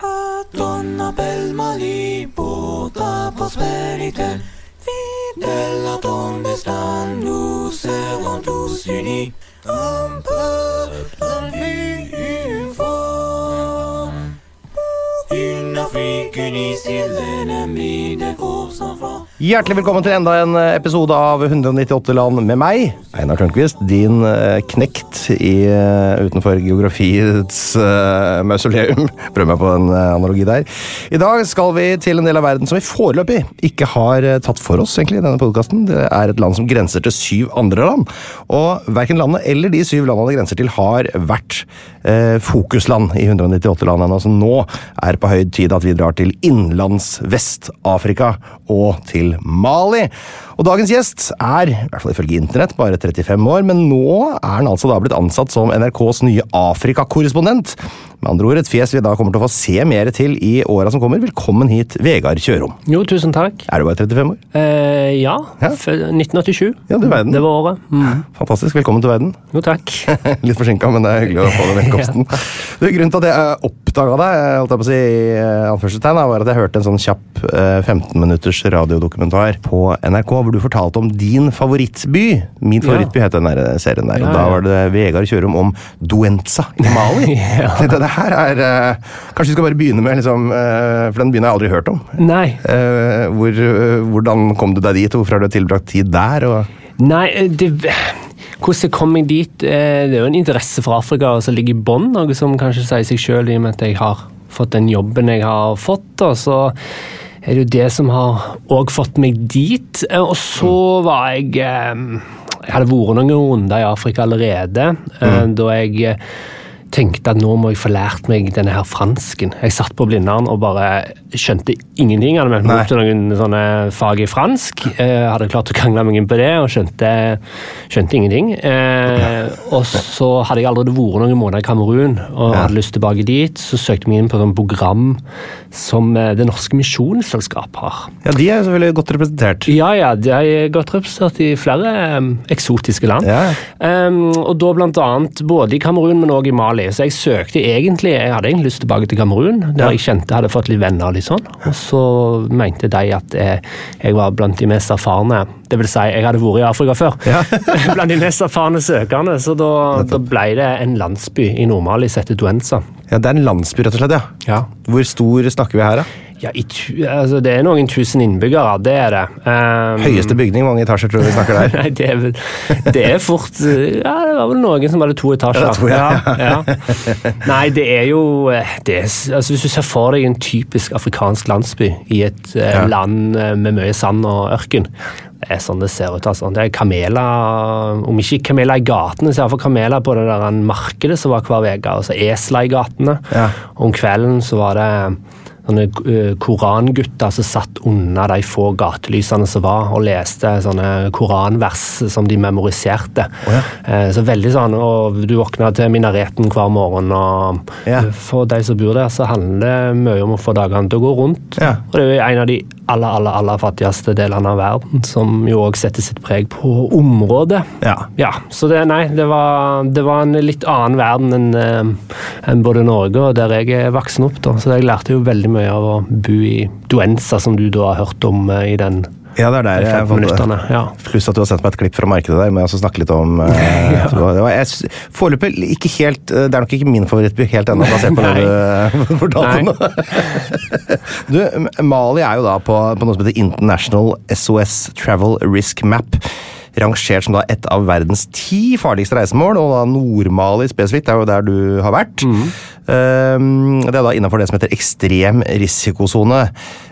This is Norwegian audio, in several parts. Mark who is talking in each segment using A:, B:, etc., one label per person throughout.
A: A donna bel Malibu, ta prospérité, fidèle à ton destin, nous serons tous unis. Un peuple, une fois, une Afrique unie, si l'ennemi des pauvres enfants.
B: Hjertelig velkommen til enda en episode av 198 land med meg, Einar Tørnquist, din eh, knekt i, eh, utenfor geografiets uh, mausoleum. Prøv meg på en eh, analogi der. I dag skal vi til en del av verden som vi foreløpig ikke har eh, tatt for oss, egentlig, i denne podkasten. Det er et land som grenser til syv andre land. Og verken landet eller de syv landene det grenser til, har vært uh, fokusland i 198 land ennå. Så nå er det på høy tid at vi drar til innlands Vest-Afrika og til Mali. Og dagens gjest er, i hvert fall ifølge internett, bare 35 år, men nå er han altså da blitt ansatt som NRKs nye Afrikakorrespondent. Med andre ord et fjes vi da kommer til å få se mer til i åra som kommer. Velkommen hit, Vegard Kjørom.
C: Jo, tusen takk.
B: Er du bare 35 år?
C: Eh, ja,
B: Ja.
C: 1987.
B: Ja, du verden.
C: Det var året. Mm.
B: Fantastisk. Velkommen til verden.
C: Jo, takk.
B: Litt forsinka, men det er hyggelig å få den velkomsten. Du, grunnen til at jeg oppdaga deg, holdt jeg på å si, eh, anførselstegn, var at jeg hørte en sånn kjapp eh, 15 minutters radiodokumentar på NRK hvor du fortalte om din favorittby. Min favorittby het den der serien der.
C: Ja,
B: og Da
C: ja.
B: var det Vegard Kjørum om Duenza i Mali.
C: Ja.
B: det, det her er uh, Kanskje vi skal bare begynne med, liksom, uh, for den byen har jeg aldri hørt om.
C: Nei.
B: Uh, hvor, eh, hvordan kom du deg dit, og hvorfor har du tilbrakt tid der? og...
C: Nei, eh, det, hvordan jeg kom meg dit eh, Det er jo en interesse for Afrika som ligger i bånn, noe som kanskje sier seg sjøl i og med at jeg har fått den jobben jeg har fått. Og så er det jo det som har òg fått meg dit. Eh, Og så var jeg eh, Jeg hadde vært noen runder i Afrika allerede, mm. da jeg eh, tenkte at nå må jeg få lært meg denne her fransken. Jeg satt på Blindern og bare skjønte ingenting. Jeg hadde meldt meg til noen sånne fag i fransk. Eh, hadde klart å krangle meg inn på det og skjønte, skjønte ingenting. Eh, og så hadde jeg allerede vært noen måneder i Kamerun og hadde lyst tilbake dit. Så søkte meg inn på et program som eh, Det Norske Misjonsselskap har.
B: Ja, De er selvfølgelig godt representert.
C: Ja, ja, de er godt representert i flere eh, eksotiske land.
B: Ja.
C: Um, og da blant annet både i Kamerun, men også i Mali. Så jeg søkte egentlig Jeg hadde egentlig lyst tilbake til Kamerun, der jeg kjente jeg hadde fått litt venner. og litt sånn. Og så mente de at jeg, jeg var blant de mest erfarne. Det vil si, jeg hadde vært i Afrika før.
B: Ja.
C: blant de mest erfarne søkerne. Så da, da ble det en landsby i Nord-Mali Duenza.
B: Ja, Det er en landsby, rett og slett. ja.
C: Ja.
B: Hvor stor snakker vi her, da?
C: Ja, altså, Det er noen tusen innbyggere, det er det. Um,
B: Høyeste bygning, mange etasjer tror du vi snakker der?
C: Nei, det er vel Det er fort Ja, det var vel noen som hadde to etasjer.
B: Ja, to, ja.
C: ja. Nei, det er jo det er, altså Hvis du ser for deg en typisk afrikansk landsby i et eh, land eh, med mye sand og ørken Det er sånn det ser ut. altså. Det er kameler, om ikke kameler i gatene, så iallfall kameler på det der markedet som var hver uke. Altså esler i gatene. Om kvelden så var det sånne eh, korangutter som satt under de få gatelysene som var, og leste sånne koranvers som de memoriserte.
B: ja.
C: Eh, Så veldig sånn, og Du våkna til minareten hver morgen, og
B: Ja.
C: for de som bor der, så handler det mye om å få dagene til å gå rundt.
B: Ja.
C: Og det er jo en av de aller, aller, aller fattigste delene av verden, som jo òg setter sitt preg på området.
B: Ja.
C: Ja, så det, nei, det var, det var en litt annen verden enn eh, enn både Norge og der jeg er voksen opp. da. Så jeg lærte jo veldig mye av å bo i Duenza, som du da har hørt om eh, i den
B: Ja, det er der jeg
C: 15
B: fant det.
C: minuttene. Ja.
B: Pluss at du har sendt meg et klipp fra markedet der, må jeg også snakke litt om. eh, ja. jeg, Foreløpig ikke helt eh, Det er nok ikke min favorittby helt ennå, basert på det du fortalte nå. Du, Mali er jo da på, på noe som heter International SOS Travel Risk Map. Rangert som da et av verdens ti farligste reisemål, og da Nord-Mali spesifikt. Det er jo der du har vært. Um, det er da innenfor det som heter ekstrem risikosone.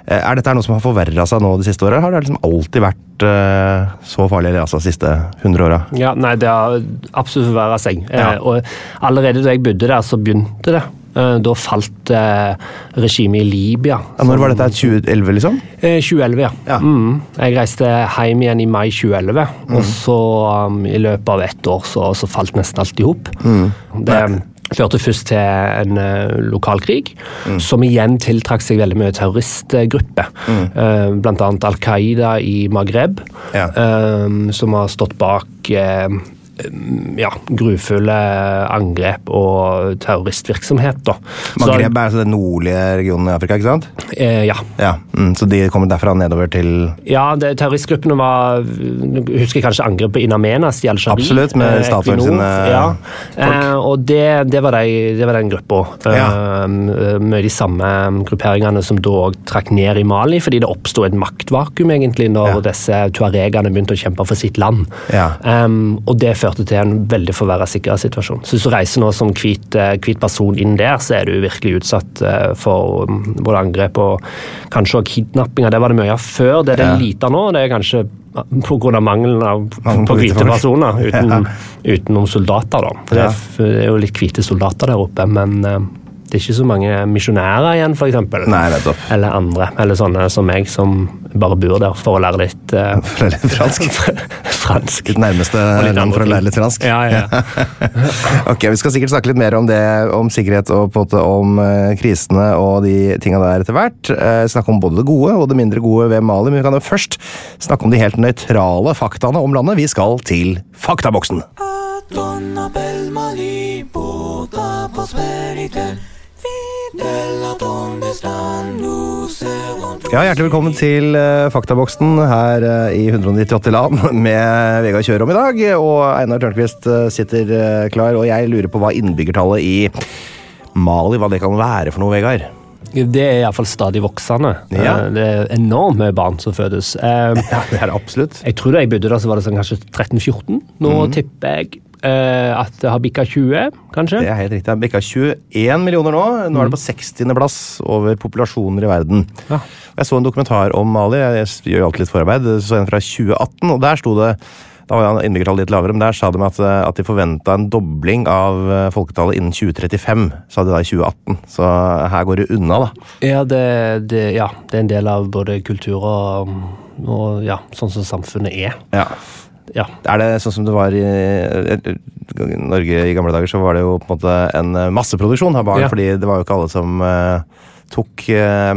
B: Eh, Er dette noe som har forverra seg nå de siste åra? Har det liksom alltid vært eh, så farlig altså, de siste 100 åra?
C: Ja, nei, det har absolutt forverra seg.
B: Ja.
C: Eh, og allerede da jeg bodde der, så begynte det. Eh, da falt eh, regimet i Libya.
B: Ja, når var dette? 2011, liksom?
C: Eh, 2011, ja.
B: Ja.
C: Mm. Jeg reiste hjem igjen i mai 2011, og så um, i løpet av ett år så, så falt nesten alt i hop. Det førte først til en uh, lokal krig, som igjen tiltrakk seg veldig mye terroristgrupper. Eh, blant annet Al Qaida i Maghreb,
B: Ja.
C: uh, som har stått bak eh, ja, grufulle angrep og terroristvirksomhet. Da.
B: Magreb er altså den nordlige regionen i Afrika, ikke sant?
C: Eh, ja.
B: Ja, mm, Så de kommer derfra nedover til
C: Ja, det, terroristgruppene var husker kanskje angrepet i Namenas i Al-Shari.
B: Absolutt, med
C: eh,
B: Statoil sine
C: ja. Eh, og det, det, var de, det var den gruppa.
B: Ja.
C: Eh, mye de samme grupperingene som da òg trakk ned i Mali, fordi det oppsto et maktvakuum egentlig når
B: Ja.
C: disse tuaregene begynte å kjempe for sitt land.
B: Ja.
C: Um, og det førte til en veldig forverra sikkerhetssituasjon. Så hvis du reiser nå som hvit, eh, person inn der, så er du virkelig utsatt eh, for um, både angrep og kanskje også kidnappinger. Det var det mye av før. Det er det
B: Ja.
C: lite av nå. Det er kanskje pga. mangelen av,
B: Mangel på
C: på
B: hvite
C: personer uten, utenom soldater. da. For det,
B: Ja.
C: er, det er jo litt hvite soldater der oppe, men eh, det er ikke så mange misjonærer igjen, f.eks. Eller andre. Eller sånne som meg, som bare bor der for å lære litt
B: uh, fransk.
C: fransk.
B: Ditt nærmeste land for å lære litt fransk.
C: Ja, ja.
B: ok, Vi skal sikkert snakke litt mer om det, om sikkerhet og på en måte om uh, krisene og de tinga der etter hvert. Uh, snakke om både det gode og det mindre gode ved Mali, men vi kan jo først snakke om de helt nøytrale faktaene om landet. Vi skal til Faktaboksen.
A: Donna Bell Mali, porta prosperite,
B: Ja, Hjertelig velkommen til eh, Faktaboksen her eh, i 198 land med Vegard Kjørom i dag. Og Einar Tørnquist eh, sitter klar, og jeg lurer på hva innbyggertallet i Mali hva det kan være for noe, Vegard?
C: Det er iallfall stadig voksende.
B: Ja.
C: Det er enormt mye barn som fødes.
B: Ja, det er det absolutt.
C: Jeg tror da jeg bodde der, så var det sånn kanskje 13-14. Nå
B: mm.
C: tipper jeg at det har bikka 20, kanskje.
B: Det er helt riktig. Det har bikka 21 millioner nå. Nå er det på 60. plass over populasjoner i verden.
C: Ja.
B: Jeg så en dokumentar om Mali. Jeg gjør jo alltid litt forarbeid. Jeg Så en fra 2018, og der sto det da var innbyggertallet litt lavere, men der sa de at, eh, at de forventa en dobling av eh, folketallet innen 2035. Sa de da i 2018. Så her går det unna, da.
C: Ja, det, det, ja, det er en del av både kultur og, og ja, sånn som samfunnet er.
B: Ja.
C: Ja.
B: Er det sånn som det var i i Norge i gamle dager, så var det jo på en måte en eh, masseproduksjon av barn,
C: Ja.
B: fordi det var jo ikke alle som uh, tok eh,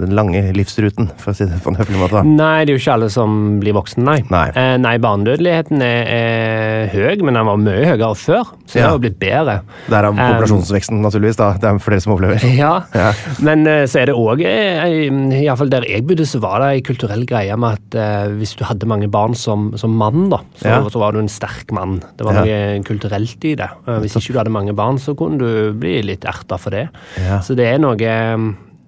B: den lange livsruten, for å si det på en høflig måte. da.
C: Nei, det er jo ikke alle som blir voksen, nei.
B: Nei.
C: Eh, nei barnedødeligheten er, er høy, men den var mye høyere før. Så det
B: Ja.
C: har jo blitt bedre.
B: Det
C: er av
B: populasjonsveksten, naturligvis. da. Det er flere som overlever.
C: Ja,
B: Ja.
C: men eh, så er det òg Iallfall der jeg bodde, så var det ei kulturell greie med at eh, hvis du hadde mange barn som, som mann, da, så,
B: Ja.
C: så var du en sterk mann. Det var noe kulturelt i det. Eh, hvis ikke du hadde mange barn, så kunne du bli litt erta for det. Så det er noe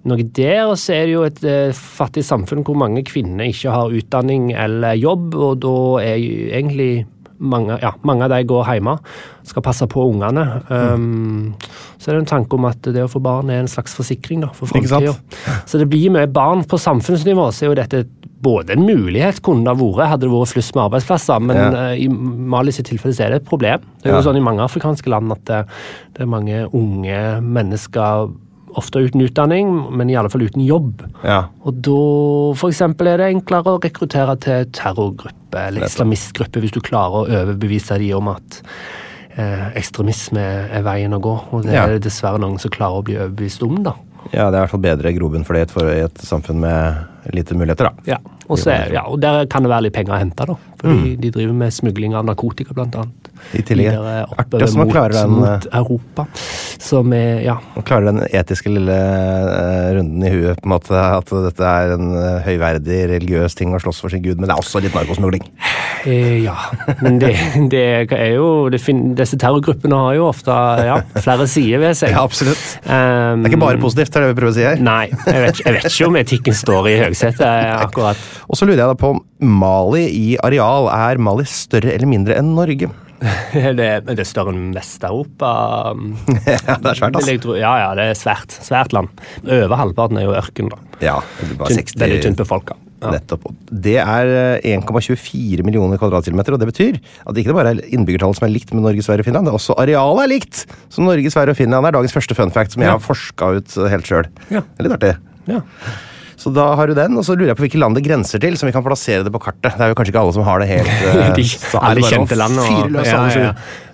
C: noe der, og så er det jo et eh, fattig samfunn hvor mange kvinner ikke har utdanning eller jobb, og da er jo egentlig mange, ja, mange av de går hjemme, skal passe på ungene. Um, så er det en tanke om at det å få barn er en slags forsikring da, for framtida. Så det blir mye barn. På samfunnsnivå så er jo dette både en mulighet, kunne det vært, hadde det vært flust med arbeidsplasser, men
B: Ja.
C: eh, i Mali sitt tilfelle så er det et problem. Det er jo
B: Ja.
C: sånn i mange afrikanske land at det, det er mange unge mennesker ofte uten utdanning, men i alle fall uten jobb.
B: Ja.
C: Og da for eksempel, er det enklere å rekruttere til terrorgruppe eller islamistgruppe hvis du klarer å overbevise dem om at eh, ekstremisme er veien å gå. Og det
B: Ja.
C: er det dessverre noen som klarer å bli overbevist om. da.
B: ja, det er i hvert fall bedre grobunn for det for, i et samfunn med lite muligheter, da.
C: Ja, og, så er, ja, og der kan det være litt penger å hente, da. Fordi de driver med smugling av narkotika, blant annet.
B: I tillegg. Artig at man klarer den,
C: mot Europa. Som er Ja.
B: Man klarer den etiske lille eh, runden i huet på en måte at dette er en eh, høyverdig religiøs ting å slåss for sin gud, men det er også litt narkosmugling.
C: Eh, ja, men det, det er jo det fin, Disse terrorgruppene har jo ofte ja, flere sider ved seg.
B: Ja, absolutt.
C: Um,
B: Det er ikke bare positivt, er det vi prøver å si her.
C: Nei, jeg vet, jeg vet ikke om etikken står i høgsetet akkurat.
B: Og så lurer jeg da på om Mali i areal, er Mali større eller mindre enn Norge?
C: Det, det er større enn Vest-Europa.
B: ja, det er svært, altså.
C: Ja, ja, det er svært. Svært land. Over halvparten er jo ørken, da.
B: Ja, det er bare 60
C: Veldig tynt befolka. Ja.
B: Nettopp. Det er eh, 1,24 millioner kvadratkilometer, og det betyr at det ikke bare er innbyggertallet som er likt med Norge, Sverige og Finland, det er også arealet er likt! Så Norge, Sverige og Finland er dagens første fun fact som jeg
C: Ja.
B: har forska ut eh, helt sjøl.
C: Ja.
B: Det er litt artig.
C: Ja.
B: Så da har du den, og så lurer jeg på hvilke land det grenser til, som vi kan plassere det på kartet. Det er jo kanskje ikke alle som har det helt eh,
C: De, alle
B: det
C: kjente land og ja,
B: ja,
C: ja,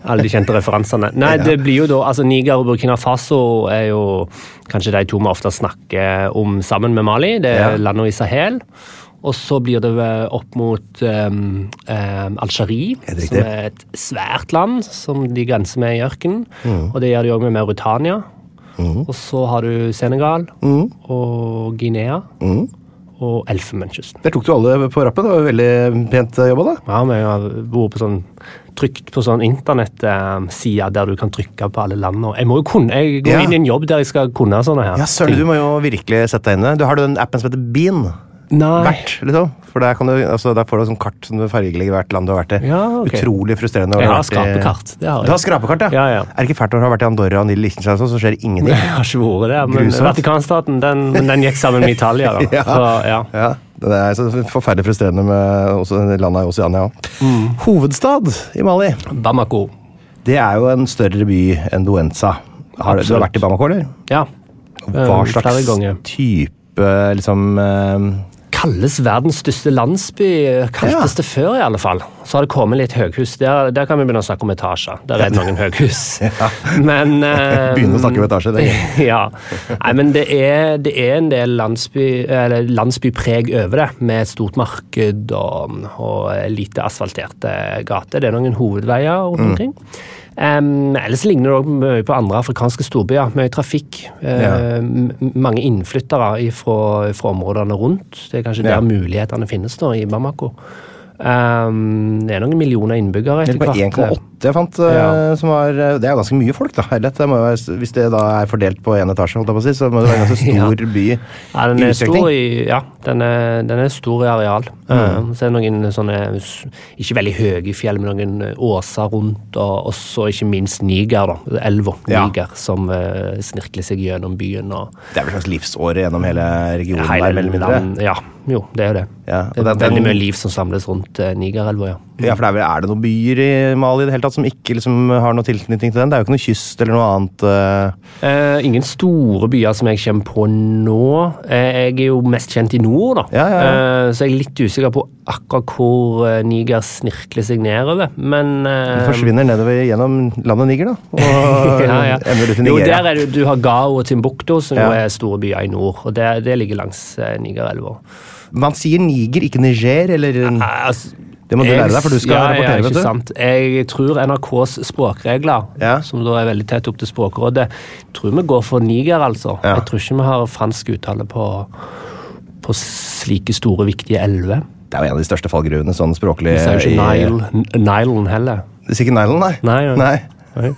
C: Alle de kjente referansene. Nei, det blir jo da altså Niger og Burkina Faso er jo kanskje de to vi ofte snakker om sammen med Mali. Det er
B: Ja.
C: landene i Sahel. Og så blir det opp mot um, um, Algerie, som er et svært land som de grenser med i ørkenen.
B: Mm.
C: Og det gjør de òg med Mauritania. Og så har du Senegal
B: Mm.
C: og Guinea og Elfenbenskysten.
B: Der tok du alle på rappen. Det var veldig pent eh, jobba, da.
C: Ja, vi har vært på sånn trykt på sånn internettside der du kan trykke på alle landene. Jeg må jo kunne, jeg går
B: Ja.
C: inn i en jobb der jeg skal kunne sånne her
B: Ja, søren, du må jo virkelig sette deg inn i det. Du har den appen som heter Bean.
C: Nei.
B: vært. liksom. For der, kan du, altså, der får du sånn kart som du fargelegger hvert land du har vært i.
C: Ja, ok.
B: Utrolig frustrerende.
C: Jeg har skrapekart. Det har jeg.
B: Du har skrapekart, ja?
C: Ja, ja.
B: Er det ikke fælt når du har vært i Andorra og Liechtenstein, og sånn, så skjer ingenting?
C: Jeg har ikke vært der, men
B: Grusomt.
C: Vatikanstaten den, den gikk sammen med Italia. Da.
B: Ja.
C: Så, ja.
B: Ja, det er så forferdelig frustrerende med også landet i Oceania òg.
C: Mm.
B: Hovedstad i Mali.
C: Bamako.
B: Det er jo en større by enn Duenza. Har, du- du har vært i Bamako, eller?
C: Ja.
B: Hva
C: Eh,
B: slags type liksom eh,
C: Kalles verdens største landsby, kaltes
B: Ja.
C: det før i alle fall. Så har det kommet litt høghus. Der, der kan vi begynne å snakke om etasjer. Der er det noen høghus. Men uh,
B: Begynne å snakke om etasjer, Det
C: ja. Nei, men det er, det er en del landsby, eller landsbypreg over det, med et stort marked og, og lite asfalterte gater. Det er noen hovedveier rundt
B: Mm.
C: Um, ellers ligner det også mye på andre afrikanske storbyer. Mye trafikk. eh,
B: Ja.
C: Uh, mange innflyttere fra områdene rundt. Det er kanskje
B: Ja.
C: der mulighetene finnes da, i Bamako. Um, det er noen millioner innbyggere
B: Det er
C: bare
B: 1,8 jeg fant. eh,
C: Ja.
B: Som var, eh, det er ganske mye folk, da. Det være, hvis det da er fordelt på én etasje, holdt jeg på å si, så må det være en ganske stor by.
C: Ja, den er stor i, ja, den er, den er stor i areal.
B: Mm.
C: Uh, så er det noen sånne ikke veldig høye fjell, men noen åser rundt, og også ikke minst Niger, da. Elva
B: Ja.
C: Niger, som uh, snirkler seg gjennom byen. og
B: Det er vel slags livsåre gjennom hele regionen der,
C: hele
B: mer eller mindre.
C: Ja, jo, det er jo det.
B: Ja,
C: det
B: det er
C: veldig mye liv som samles rundt eh, Nigerelva, ja.
B: Ja, for det er, er det noen byer i Mali i det hele tatt som ikke liksom har noe tilknytning til den? Det er jo ikke noe kyst eller noe annet. eh.
C: Eh, ingen store byer som jeg kommer på nå. Eh, jeg er jo mest kjent i nord, da.
B: Ja, ja.
C: Eh, så jeg er litt usikker på akkurat hvor eh, Niger snirkler seg nedover. Men Du
B: forsvinner nedover gjennom landet Niger, da. Og
C: ja, ja.
B: ender ut i
C: Jo, der er det, du har Gao og Timbuktu, som er store byer i nord. Og det, det ligger langs Nigerelva.
B: Man sier Niger, ikke Niger, eller
C: Eh, altså,
B: Det må du
C: jeg-
B: lære deg, for du skal
C: ja,
B: rapportere,
C: ja,
B: vet
C: ikke
B: du.
C: Sant. Jeg tror NRKs språkregler,
B: Ja.
C: som da er veldig tett opp til Språkrådet, tror vi går for Niger, altså.
B: Ja.
C: Jeg tror ikke vi har fransk uttale på, på slike store, viktige elver.
B: Det er jo en av de største fallgruvene sånn språklig.
C: Vi sier jo ikke Nile, Nilen heller.
B: Det sier ikke Nilen, nei?
C: Nei, ja.
B: nei.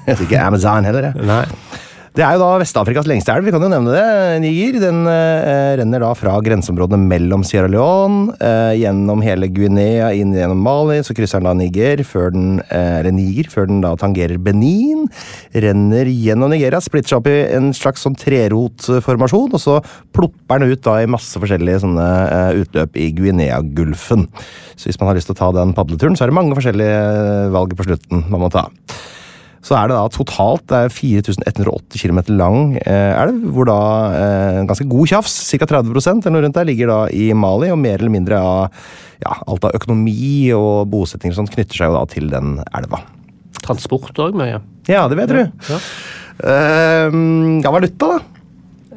B: Jeg sier ikke Amazon heller, jeg.
C: Nei.
B: Det er jo da Vest-Afrikas lengste elv, vi kan jo nevne det. Niger. Den eh, renner da fra grenseområdene mellom Sierra Leone, eh, gjennom hele Guinea, inn gjennom Mali, så krysser den da Niger, før den, eh, eller Niger, før den da tangerer Benin. Renner gjennom Nigeria, splitter seg opp i en slags sånn trerotformasjon, og så plopper den ut da i masse forskjellige sånne eh, utløp i Guinea-gulfen. Så hvis man har lyst til å ta den padleturen, så er det mange forskjellige valg på slutten man må ta. Så er det da totalt det er 4180 km lang eh, elv, hvor da eh, en ganske god tjafs, ca. 30 eller noe rundt der, ligger da i Mali, og mer eller mindre av ja, alt av økonomi og bosettinger og sånt knytter seg jo da til den elva.
C: Transport òg mye.
B: Ja, det vet du.
C: Ja.
B: Eh, ja, valuta, da?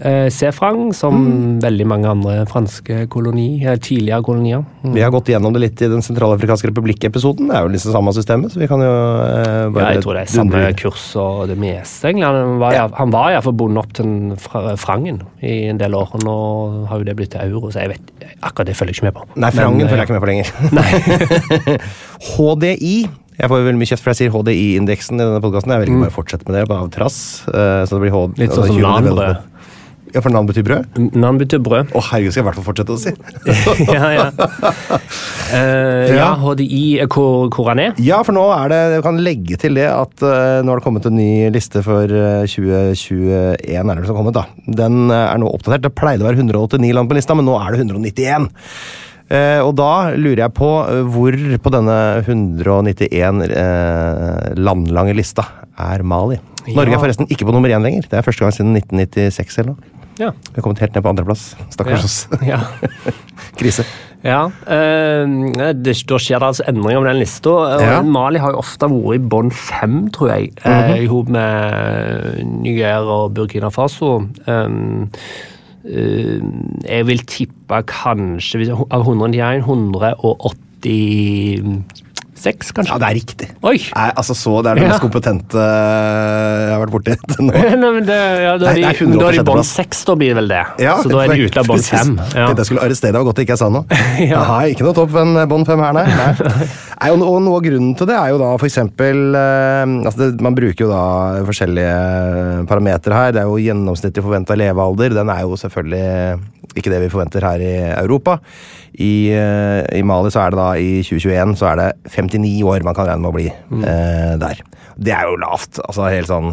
C: Eh, C-franc, som
B: Mm.
C: veldig mange andre franske koloni, eh, tidligere kolonier. Mm.
B: Vi har gått gjennom det litt i Den sentralafrikanske republikk-episoden. Det er jo liksom samme systemet, så vi kan jo eh,
C: Ja, jeg tror det er samme
B: dundre-
C: kurs og det meste. egentlig. Han var,
B: Ja.
C: han var iallfall bonde opp til fra- frangen i en del år. Nå har jo det blitt til euro, så jeg vet, akkurat det følger jeg ikke med på.
B: Nei, frangen
C: eh,
B: følger jeg ikke med på lenger. HDI. Jeg får veldig mye kjeft for jeg sier HDI-indeksen i denne podkasten. Jeg vil ikke bare fortsette med det, bare av trass. Så det blir H
C: Mm. Litt sånn som
B: Human
C: nanbrød.
B: Development. Ja, for navn betyr brød?
C: Navn betyr brød.
B: Å herregud, skal jeg i hvert fall fortsette å si.
C: ja, ja. Uh, ja,
B: Ja.
C: HDI, hvor, hvor han er?
B: Ja, for nå er det Jeg kan legge til det at uh, nå har det kommet en ny liste for eh, 2021. er det som har kommet da. Den eh, er nå oppdatert. Det pleide å være 189 land på lista, men nå er det 191. Eh, og da lurer jeg på eh, hvor på denne 191 eh, landlange lista er Mali. Norge er forresten ikke på nummer én lenger. Det er første gang siden 1996 eller noe.
C: Ja.
B: Vi har kommet helt ned på andreplass. Stakkars oss.
C: ja.
B: Krise.
C: Ja, eh, det, Da skjer det altså endringer med den lista.
B: Ja.
C: Mali har jo ofte vært i bånn fem, tror jeg, eh, i hop med Niger og Burkina Faso. Um, eh, jeg vil tippe kanskje av 191 186, kanskje.
B: Ja, det er riktig.
C: Oi!
B: Nei, altså så, Det er det
C: Ja.
B: mest kompetente jeg har vært borti til nå.
C: Nei, men det, ja, da er
B: er
C: de, da er de
B: 186.
C: bånd seks, da blir det vel det.
B: Ja,
C: så da er de ute av bånd fem. Ja.
B: Tenkte jeg skulle arrestere deg, og godt det ikke jeg sa noe.
C: Ja.
B: Aha, ikke noe topp enn bånd fem her, nei. nei. Nei, og, og noe av grunnen til det er jo da eksempel eh, altså det, Man bruker jo da forskjellige parametere her. Det er jo gjennomsnittlig forventa levealder. Den er jo selvfølgelig ikke det vi forventer her i Europa. I, eh, I Mali så er det da i 2021 så er det 59 år man kan regne med å bli
C: Mm.
B: eh, der. Det er jo lavt. Altså helt sånn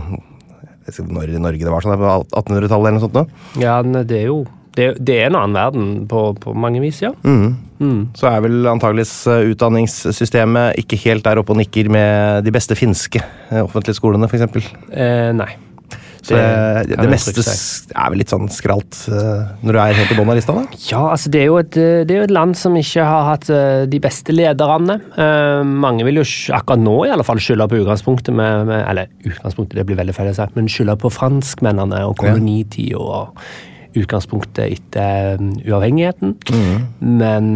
B: jeg vet ikke Når i Norge det var sånn, på 1800-tallet eller noe sånt. nå.
C: Ja, det er jo det, det er en annen verden på, på mange vis, ja.
B: Mm. Så er vel antageligvis eh, utdanningssystemet ikke helt der oppe og nikker med de beste finske eh, offentlige skolene, f.eks.
C: Eh, nei.
B: Så det,
C: det,
B: meste er vel litt sånn skralt eh, når du er helt i bunnen av lista, da?
C: Ja, altså det er, et, eh, det er jo et land som ikke har hatt eh, de beste lederne. Mange vil jo akkurat nå i alle fall skylde på utgangspunktet med, med Eller utgangspunktet, det blir veldig feil å si, men skylde på franskmennene og kolonitida og utgangspunktet etter uavhengigheten. uavhengigheten. Men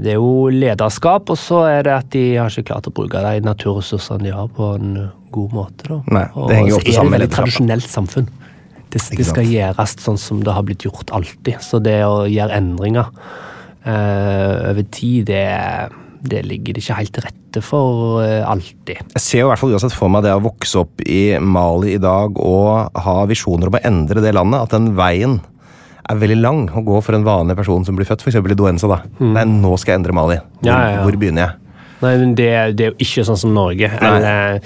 C: det er jo lederskap, og så er det at de har ikke klart å bruke de naturressursene de har, på en god måte. Da.
B: Nei, det
C: og
B: henger jo
C: så
B: ofte
C: er
B: sammen
C: det
B: et
C: veldig tradisjonelt samfunn. Det, det skal gjøres sånn som det har blitt gjort alltid. Så det å gjøre endringer eh, over tid, det, det ligger det ikke helt til rette for eh, alltid.
B: Jeg ser jo i hvert fall uansett for meg det å vokse opp i Mali i dag og ha visjoner om å endre det landet, at den veien er veldig lang å gå for en vanlig person som blir født f.eks. i Doenza. da. Nei, nå skal jeg endre Mali. Hvor,
C: Mm. Ja, ja, ja.
B: hvor begynner jeg?
C: Nei, men det, det er jo ikke sånn som Norge. Eller,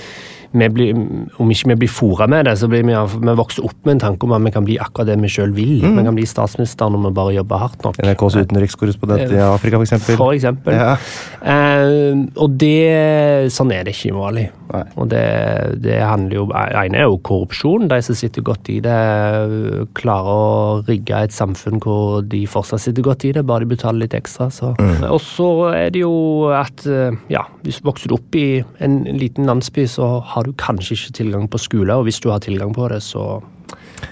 C: vi blir, om ikke vi blir fora med det, så blir vi, vi vokser opp med en tanke om at vi kan bli akkurat det vi sjøl vil.
B: Mm.
C: Vi kan bli statsminister når vi bare jobber hardt nok.
B: NRKs utenrikskorrespondent i Afrika, f.eks.
C: For eksempel.
B: Ja.
C: Eh, og det, sånn er det ikke i Mali.
B: Nei.
C: Og det, det handler jo ene er jo korrupsjon. De som sitter godt i det, klarer å rigge et samfunn hvor de fortsatt sitter godt i det, bare de betaler litt ekstra. Så. Og så er det jo at eh, ja, hvis du vokser opp i en liten landsby, så har du kanskje ikke tilgang på skole, og hvis du har tilgang på det, så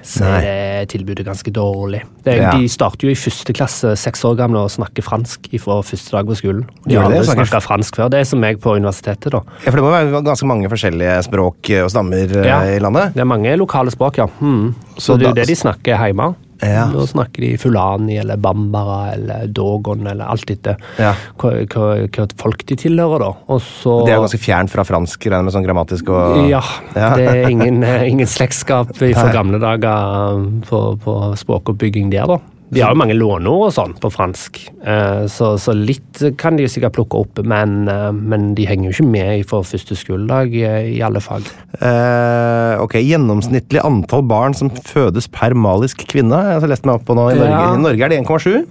C: så
B: Nei.
C: er tilbudet ganske dårlig. Det,
B: Ja.
C: De starter jo i første klasse, seks år gamle, og snakker fransk fra første dag på skolen. De har aldri snakka fransk før. Det er som meg på universitetet, da.
B: Ja, for det må være ganske mange forskjellige språk og stammer eh,
C: Ja.
B: i landet.
C: Det er mange lokale språk, ja. Mm.
B: Så
C: Så det er jo det de snakker hjemme.
B: Ja.
C: Nå snakker de fulani eller bambara eller dogon eller alt etter
B: Ja.
C: hva, hva, hva folk de tilhører, da. Og så
B: Det er ganske fjernt fra fransk, regner med sånn grammatisk og
C: Ja,
B: Ja.
C: det er ingen, eh, ingen slektskap fra gamle dager um, på, på språkoppbygging der, da. De har jo mange låneord og sånn på fransk, eh, så, så litt kan de sikkert plukke opp, men, eh, men de henger jo ikke med for første skoledag eh, i alle fag.
B: Eh, ok, Gjennomsnittlig antall barn som fødes per malisk kvinne. Jeg har lest meg opp på nå I Norge,
C: Ja.
B: I Norge er det 1,7.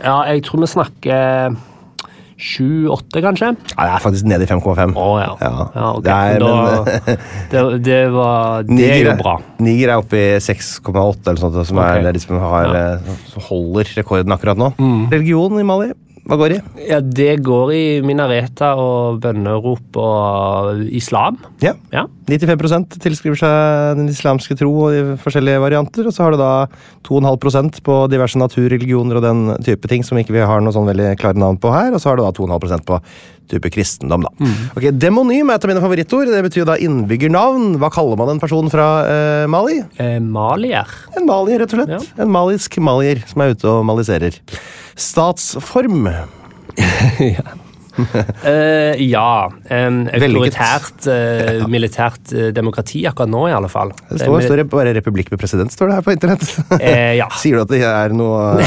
C: Ja, jeg tror vi snakker 7-8, kanskje?
B: Ja, det er faktisk nede i 5,5.
C: Oh, ja.
B: Ja,
C: ja ok.
B: det er-
C: da,
B: men-
C: det, det, var, det er jo bra.
B: Niger er oppe i 6,8 eller sånt, som
C: okay.
B: er liksom har, ja. som holder rekorden akkurat nå.
C: Mm.
B: Religion i Mali, hva går i?
C: Ja, Det går i minareta og bønnerop og islam.
B: Ja.
C: Ja.
B: 95 tilskriver seg den islamske tro og de forskjellige varianter. Og så har du da 2,5% på diverse naturreligioner og den type ting som ikke vi har noe sånn veldig klare navn på her. Og så har du da 2,5% på type kristendom, da. Ok, Demonym er et av mine favorittord. Det betyr da innbyggernavn. Hva kaller man en person fra eh, Mali?
C: Eh, malier.
B: En malier, rett og slett.
C: Ja.
B: En malisk malier som er ute og maliserer. Statsform.
C: Eh, ja.
B: Um,
C: autoritært uh, ja. militært uh, demokrati akkurat nå, i alle fall.
B: Det står,
C: det,
B: står det bare republikk med president, står det her på internett.
C: Ja.
B: Sier du at det er noe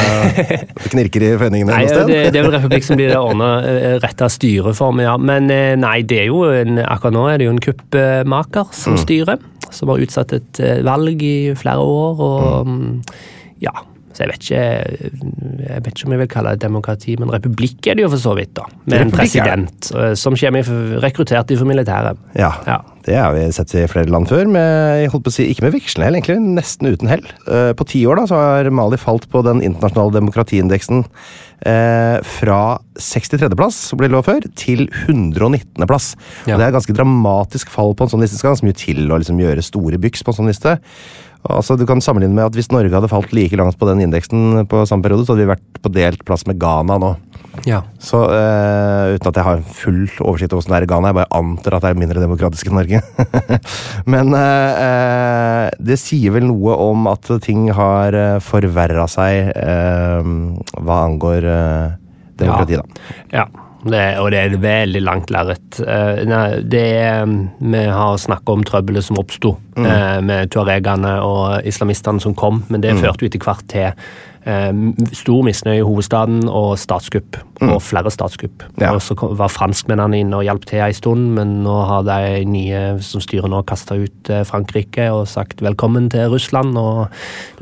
B: knirker i føyningene
C: Nei,
B: noe sted?
C: det, det er vel republikk som blir ordna retta styreform, ja. Men nei, det er jo en, akkurat nå er det jo en kuppmaker som
B: Mm.
C: styrer. Som har utsatt et valg i flere år, og mm, ja. Så jeg vet ikke Jeg vet ikke om jeg vil kalle det demokrati, men republikk er det jo for så vidt, da. Med en president eh, som kommer rekruttert fra militæret.
B: Ja,
C: Ja.
B: det har vi sett i flere land før. Med, jeg holdt på å si, ikke med vekslende hell, egentlig. Nesten uten hell. Eh, På ti år da, så har Mali falt på den internasjonale demokratiindeksen eh, fra 63.-plass, som ble lov før, til 119.-plass.
C: Ja.
B: Det er et ganske dramatisk fall på en sånn liste. Det skal ganske mye til å liksom gjøre store byks på en sånn liste. Altså, du kan sammenligne med at Hvis Norge hadde falt like langt på den indeksen på samme periode, så hadde vi vært på delt plass med Ghana nå.
C: Ja.
B: Så uh, Uten at jeg har full oversikt over hvordan det er i Ghana, jeg bare antar at det er mindre demokratisk enn Norge. Men uh, det sier vel noe om at ting har forverra seg uh, hva angår demokrati, da.
C: Ja, det, og det er et veldig langt lerret. Eh, det er- Vi har snakka om trøbbelet som oppsto eh, med tuaregene og islamistene som kom, men det førte jo etter hvert til stor misnøye i hovedstaden og statskupp. Og flere statskupp.
B: Ja.
C: Og så var franskmennene inne og hjalp til en stund, men nå har de nye som styrer nå, kasta ut eh, Frankrike og sagt velkommen til Russland og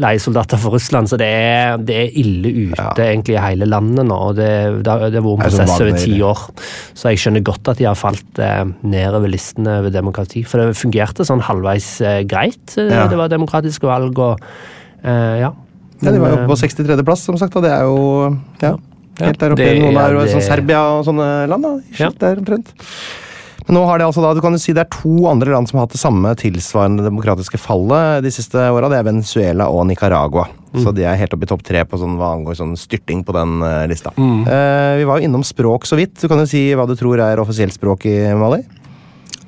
C: leiesoldater for Russland. Så det er, det er ille ute egentlig i hele landet nå. og Det, det, det har vært en prosess over ti år. Så jeg skjønner godt at de har falt eh, nedover listene over demokrati. For det fungerte sånn halvveis eh, greit. Eh,
B: Ja.
C: Det var demokratiske valg og eh, ja.
B: Ja, de var jo
C: oppe
B: på 63.-plass, som sagt, og det er jo ja,
C: Ja,
B: helt der oppe.
C: i
B: Noen
C: er
B: jo sånn Serbia og sånne land. da,
C: Ja.
B: Der omtrent. Men nå har de altså da, du kan jo si Det er to andre land som har hatt det samme tilsvarende demokratiske fallet de siste åra. Det er Venezuela og Nicaragua.
C: Mm.
B: Så de er helt oppe i topp tre på sånn, hva angår sånn styrting på den uh, lista.
C: Mm.
B: Uh, vi var jo innom språk så vidt. Du kan jo si hva du tror er offisielt språk i Mali?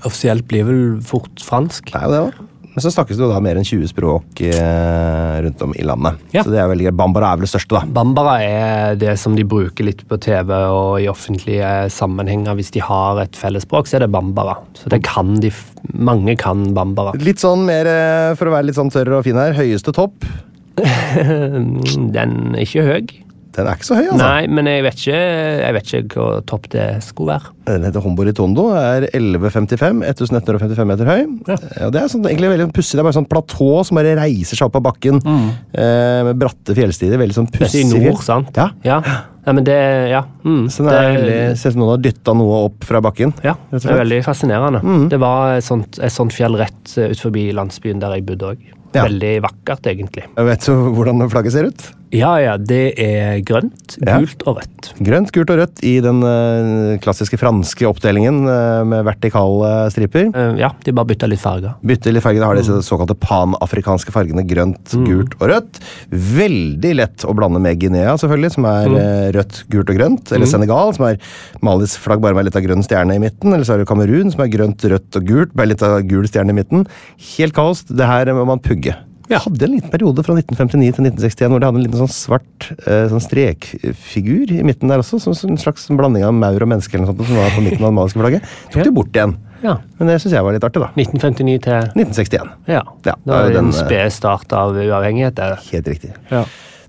C: Offisielt blir vel fort fransk.
B: Det er jo det også. Men så snakkes det jo da mer enn 20 språk eh, rundt om i landet.
C: Ja.
B: Så det er veldig greit. Bambara er vel det største, da.
C: Bambara er det som de bruker litt på TV og i offentlige sammenhenger. Hvis de har et fellesspråk, så er det bambara. Så det kan de, mange kan bambara.
B: Litt sånn mer, eh, for å være litt sånn tørr og fin her, høyeste topp.
C: Den er ikke høy.
B: Den er ikke så høy, altså.
C: Nei, men jeg vet ikke, jeg vet ikke hvor topp det skulle være.
B: Den heter Hombori Tondo, er 1155, 1155 meter høy.
C: Ja.
B: Og det er sånn, egentlig veldig pussig. Det er bare sånn platå som bare reiser seg opp av bakken. Eh, med bratte fjellstider. Veldig sånn pussig.
C: i nord, sant?
B: Ja.
C: Ja. ja men det, ja. Mm,
B: Så det, veldig, ser ut som noen har dytta noe opp fra bakken.
C: Ja, det er veldig fascinerende. Det var et sånt, et sånt fjell rett eh, ut forbi landsbyen der jeg bodde òg. Veldig vakkert, egentlig.
B: Jeg vet du hvordan flagget ser ut.
C: Ja, ja, det er grønt,
B: Ja.
C: gult og rødt.
B: Grønt, gult og rødt i den eh, klassiske franske oppdelingen eh, med vertikale striper.
C: Eh, Ja, de bare bytter litt farger.
B: Bytter litt farger, da har disse såkalte panafrikanske fargene grønt, gult og rødt. Veldig lett å blande med Guinea, selvfølgelig, som er mm. rødt, gult og grønt. Eller Senegal, som er Malis flagg bare med litt av grønn stjerne i midten. Eller så er det Kamerun, som er grønt, rødt og gult bare litt av gul stjerne i midten. Helt kaos. Det her må man pugge.
C: Ja.
B: Hadde en liten periode fra 1959 til 1961 hvor de hadde en liten sånn svart eh, sånn strekfigur i midten der også, som, som en slags blanding av maur og menneske eller noe sånt, som var på midten av det maliske flagget. Tok
C: Ja.
B: det bort igjen.
C: Ja.
B: Men det syns jeg var litt artig, da.
C: 1959 til
B: 1961.
C: Ja.
B: Ja,
C: det var
B: det
C: en
B: den, eh,
C: sped start av uavhengighet. Der.
B: Helt riktig.
C: Ja.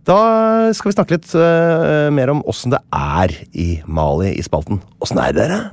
B: Da skal vi snakke litt uh, mer om åssen det er i Mali i spalten. Åssen er det dere?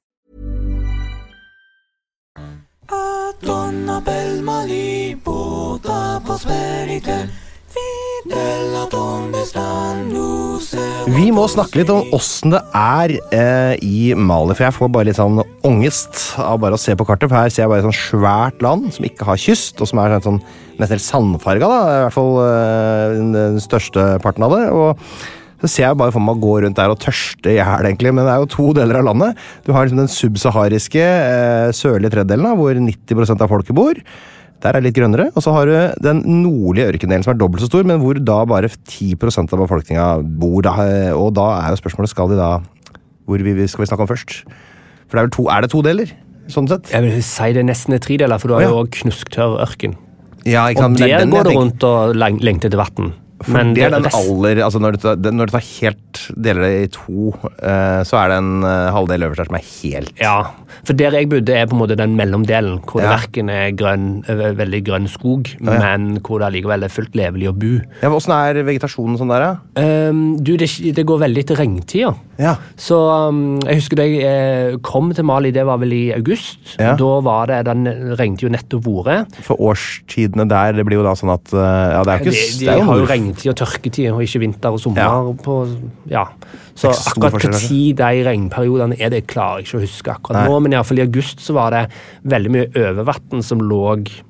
A: Donna bel Malibu, stanno se
B: Vi må snakke litt om åssen det er eh, i Mali, for jeg får bare litt sånn ångest av bare å se på kartet. For her ser jeg bare et sånn svært land som ikke har kyst, og som er sånn, nesten helt sandfarga. da, I hvert fall eh, den største parten av det. og så ser jeg bare for meg å gå rundt der og tørste i hjel, egentlig. Men det er jo to deler av landet. Du har liksom den subsahariske eh, sørlige tredjedelen, hvor 90% av folket bor. Der er det litt grønnere. Og så har du den nordlige ørkendelen som er dobbelt så stor, men hvor da bare 10% av befolkninga bor. Da. Og da er jo spørsmålet skal de da Hvor vi, skal vi snakke om først? For det er vel to, er det to deler? Sånn sett?
C: Jeg vil si det nesten er tre deler, for du har
B: ja.
C: jo òg knusktørr ørken.
B: Ja,
C: Og
B: er
C: der
B: den
C: går det rundt og lengter etter vann.
B: For det er den aller altså når, du tar, når du tar helt deler det i to, uh, så er det en uh, halvdel øverst der som er helt
C: Ja, for der jeg bodde er på en måte den mellomdelen, hvor det verken er grønn, eh, veldig grønn skog,
B: ja.
C: men hvor det allikevel er fullt levelig å bo.
B: Ja, Åssen er vegetasjonen sånn der, da?
C: Um, du, det, det går veldig til regntida.
B: Ja.
C: Så um, jeg husker da jeg eh, kom til Mali, det var vel i august.
B: Ja.
C: Da var det, den regnet jo nettopp vært.
B: For årstidene der, det blir jo da sånn at uh, Ja, det er jo
C: De,
B: ikke
C: de
B: er jo
C: har jo
B: nord-
C: regntid og tørketid, og ikke vinter og sommer.
B: Ja.
C: På, ja. Så akkurat når de regnperiodene er, det klarer jeg ikke å huske akkurat
B: Nei.
C: nå, men i fall i august så var det veldig mye overvann som lå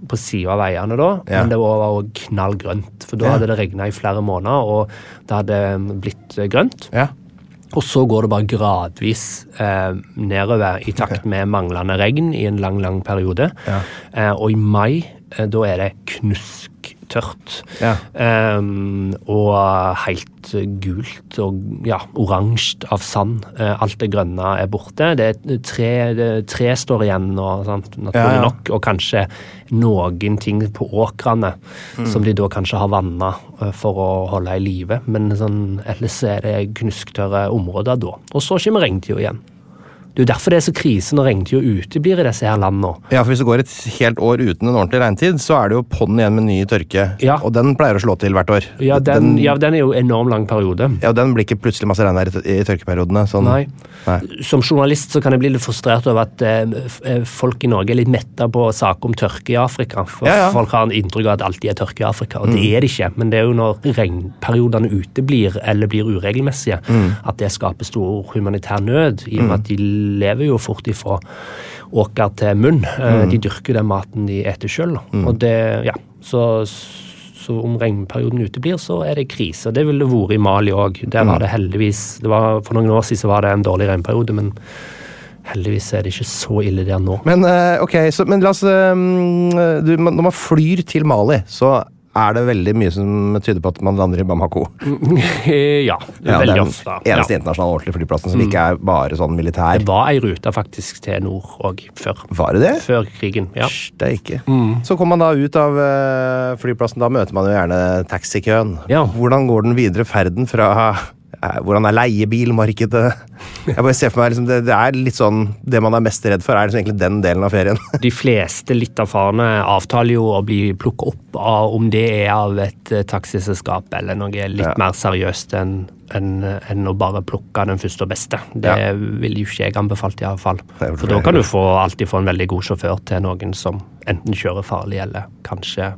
C: på sida av veiene da,
B: Ja.
C: men det var også knallgrønt. For da hadde det regna i flere måneder, og det hadde blitt eh, grønt.
B: Ja.
C: Og så går det bare gradvis eh, nedover i takt med manglende regn i en lang, lang periode.
B: Ja.
C: Eh, og i mai, eh, da er det knusktørt.
B: Ja.
C: Um, og helt gult og ja, oransje av sand. Uh, alt det grønne er borte. Det er tre, det, tre står igjen nå, sant? naturlig
B: Ja, ja.
C: nok. Og kanskje noen ting på åkrene
B: Mm.
C: som de da kanskje har vanna uh, for å holde i live. Men sånn, ellers er det knusktørre områder da. Og så kommer regntida igjen. Det er jo derfor det er så krise når regntida uteblir i disse her landene.
B: Ja, for Hvis det går et helt år uten en ordentlig regntid, så er det jo på'n igjen med ny tørke.
C: Ja.
B: Og den pleier å slå til hvert år.
C: Ja, den, ja, den er jo enorm lang periode.
B: ja, og den blir ikke plutselig masse regnvær i, i tørkeperiodene. Sånn.
C: Nei.
B: Nei.
C: Som journalist så kan jeg bli litt frustrert over at eh, eh, folk i Norge er litt metta på saker om tørke i Afrika. For
B: Ja, ja.
C: Folk har en inntrykk av at det alltid er tørke i Afrika, og det er det ikke. Men det er jo når regnperiodene uteblir eller blir uregelmessige, at det skaper stor humanitær nød. I og med at de lever jo fort ifra åker til munn. Mm. De dyrker den maten de eter sjøl. Og det, ja, så så om regnperioden uteblir, så er det krise. Det ville det vært i Mali òg. Der var det heldigvis det var, For noen år siden så var det en dårlig regnperiode, men heldigvis er det ikke så ille der nå.
B: Men eh, ok, så, men la oss eh, du, Når man flyr til Mali, så er det veldig mye som tyder på at man lander i Bamako.
C: ja,
B: Ja, det
C: veldig
B: er
C: ofte.
B: den eneste
C: Ja.
B: internasjonale ordentlige flyplassen som ikke er bare sånn militær.
C: Det var ei rute faktisk til nord òg, før.
B: Var det det?
C: Før krigen. ja.
B: Steike. Så kommer man da ut av eh, flyplassen, da møter man jo gjerne taxikøen.
C: Ja.
B: Hvordan går den videre ferden fra Hvordan er leiebilmarkedet? Jeg bare ser for meg liksom, det, det er litt sånn Det man er mest redd for, er liksom egentlig den delen av ferien.
C: De fleste litt erfarne avtaler jo å bli plukket opp av om det er av et eh, taxiselskap eller noe litt
B: Ja.
C: mer seriøst enn enn- en å bare plukke den første og beste. Det
B: Ja.
C: vil jo ikke jeg anbefalt, iallfall. For da kan du få, alltid få en veldig god sjåfør til noen som enten kjører farlig eller kanskje